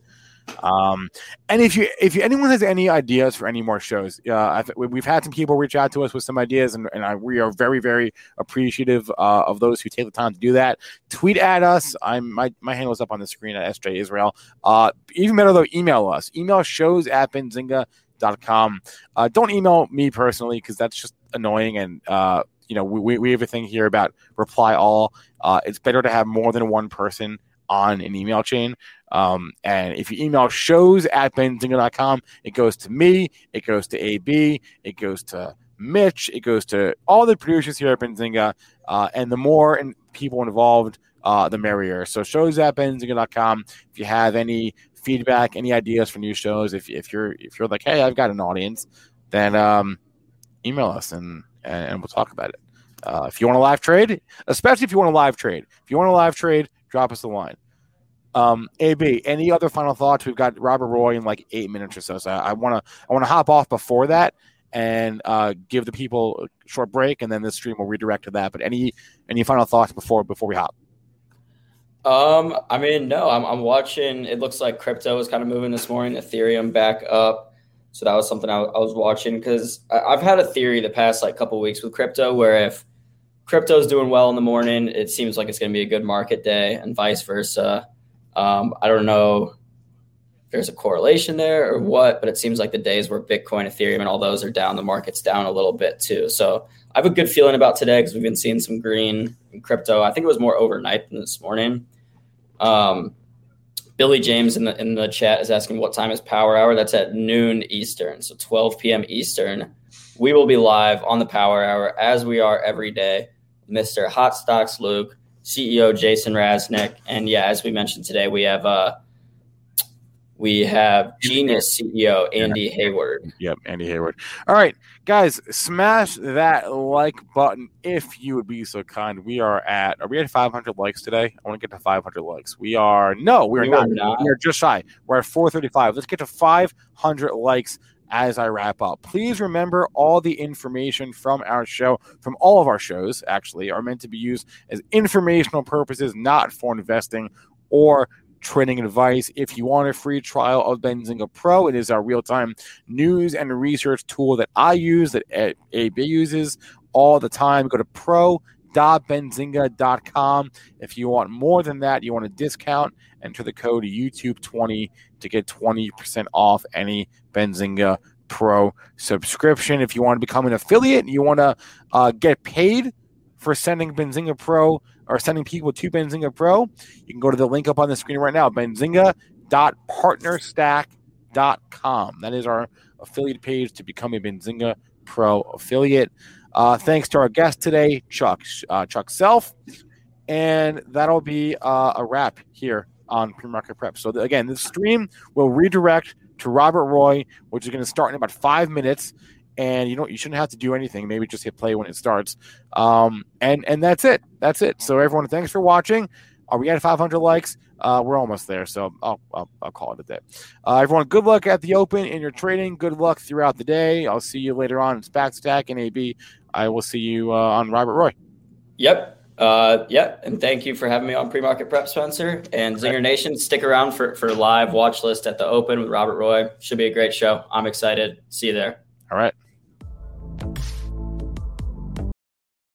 S1: Um, and if you if you, anyone has any ideas for any more shows, uh, we've had some people reach out to us with some ideas, and, and I, we are very very appreciative uh, of those who take the time to do that. Tweet at us. I'm my my handle is up on the screen at SJ Israel. Uh, even better though, email us. Email shows at benzinga.com. Uh, don't email me personally because that's just annoying and uh, you know, we, we have a thing here about reply all. Uh, it's better to have more than one person on an email chain. Um, and if you email shows at benzinga.com, it goes to me, it goes to AB, it goes to Mitch, it goes to all the producers here at Benzinga. Uh, and the more people involved, uh, the merrier. So shows at benzinga.com. If you have any feedback, any ideas for new shows, if, if you're if you're like, hey, I've got an audience, then um, email us and and, and we'll talk about it. Uh, if you want a live trade, especially if you want a live trade, if you want a live trade, drop us a line. Um, AB, any other final thoughts? We've got Robert Roy in like eight minutes or so. So I want to I want to hop off before that and uh, give the people a short break, and then this stream will redirect to that. But any any final thoughts before before we hop?
S6: Um, I mean, no, I'm, I'm watching. It looks like crypto is kind of moving this morning. Ethereum back up. So that was something I, I was watching because I've had a theory the past like couple weeks with crypto where if crypto is doing well in the morning, it seems like it's going to be a good market day, and vice versa. Um, I don't know if there's a correlation there or what, but it seems like the days where Bitcoin, Ethereum, and all those are down, the market's down a little bit too. So I have a good feeling about today because we've been seeing some green in crypto. I think it was more overnight than this morning. Um, Billy James in the in the chat is asking what time is Power Hour. That's at noon Eastern, so 12 p.m. Eastern. We will be live on the Power Hour as we are every day. Mr. Hot Stocks Luke, CEO Jason Raznick, and yeah, as we mentioned today, we have uh we have Genius CEO Andy Heyward.
S1: Yep, Andy Heyward. All right, guys, smash that like button if you would be so kind. We are at are we at 500 likes today? I want to get to 500 likes. We are no, we are, we not. not. We are just shy. We're at 435. Let's get to 500 likes as I wrap up. Please remember all the information from our show, from all of our shows, actually, are meant to be used as informational purposes, not for investing or trading advice. If you want a free trial of Benzinga Pro, it is our real time news and research tool that I use, that AB uses all the time. Go to pro.benzinga.com. If you want more than that, you want a discount, enter the code YouTube20 to get 20% off any Benzinga Pro subscription. If you want to become an affiliate, and you want to uh, get paid for sending Benzinga Pro or sending people to Benzinga Pro, you can go to the link up on the screen right now, benzinga.partnerstack benzingaprep.com. That is our affiliate page to become a Benzinga Pro affiliate. Uh, thanks to our guest today, Chuck uh, Chuck Self, and that'll be uh, a wrap here on pre-market prep. So again, the stream will redirect to Robert Roy, which is going to start in about five minutes. And you know you shouldn't have to do anything. Maybe just hit play when it starts. Um, and and that's it. That's it. So everyone, thanks for watching. Are we at 500 likes? Uh, we're almost there, so I'll, I'll, I'll call it a day. Uh, everyone, good luck at the Open in your trading. Good luck throughout the day. I'll see you later on in SPAC Attack and AB. I will see you uh, on Robert Roy.
S6: Yep. Uh, yeah, and thank you for having me on pre-market prep, Spencer. And Zinger Nation, stick around for for live watch list at the Open with Robert Roy. Should be a great show. I'm excited. See you there.
S1: All right.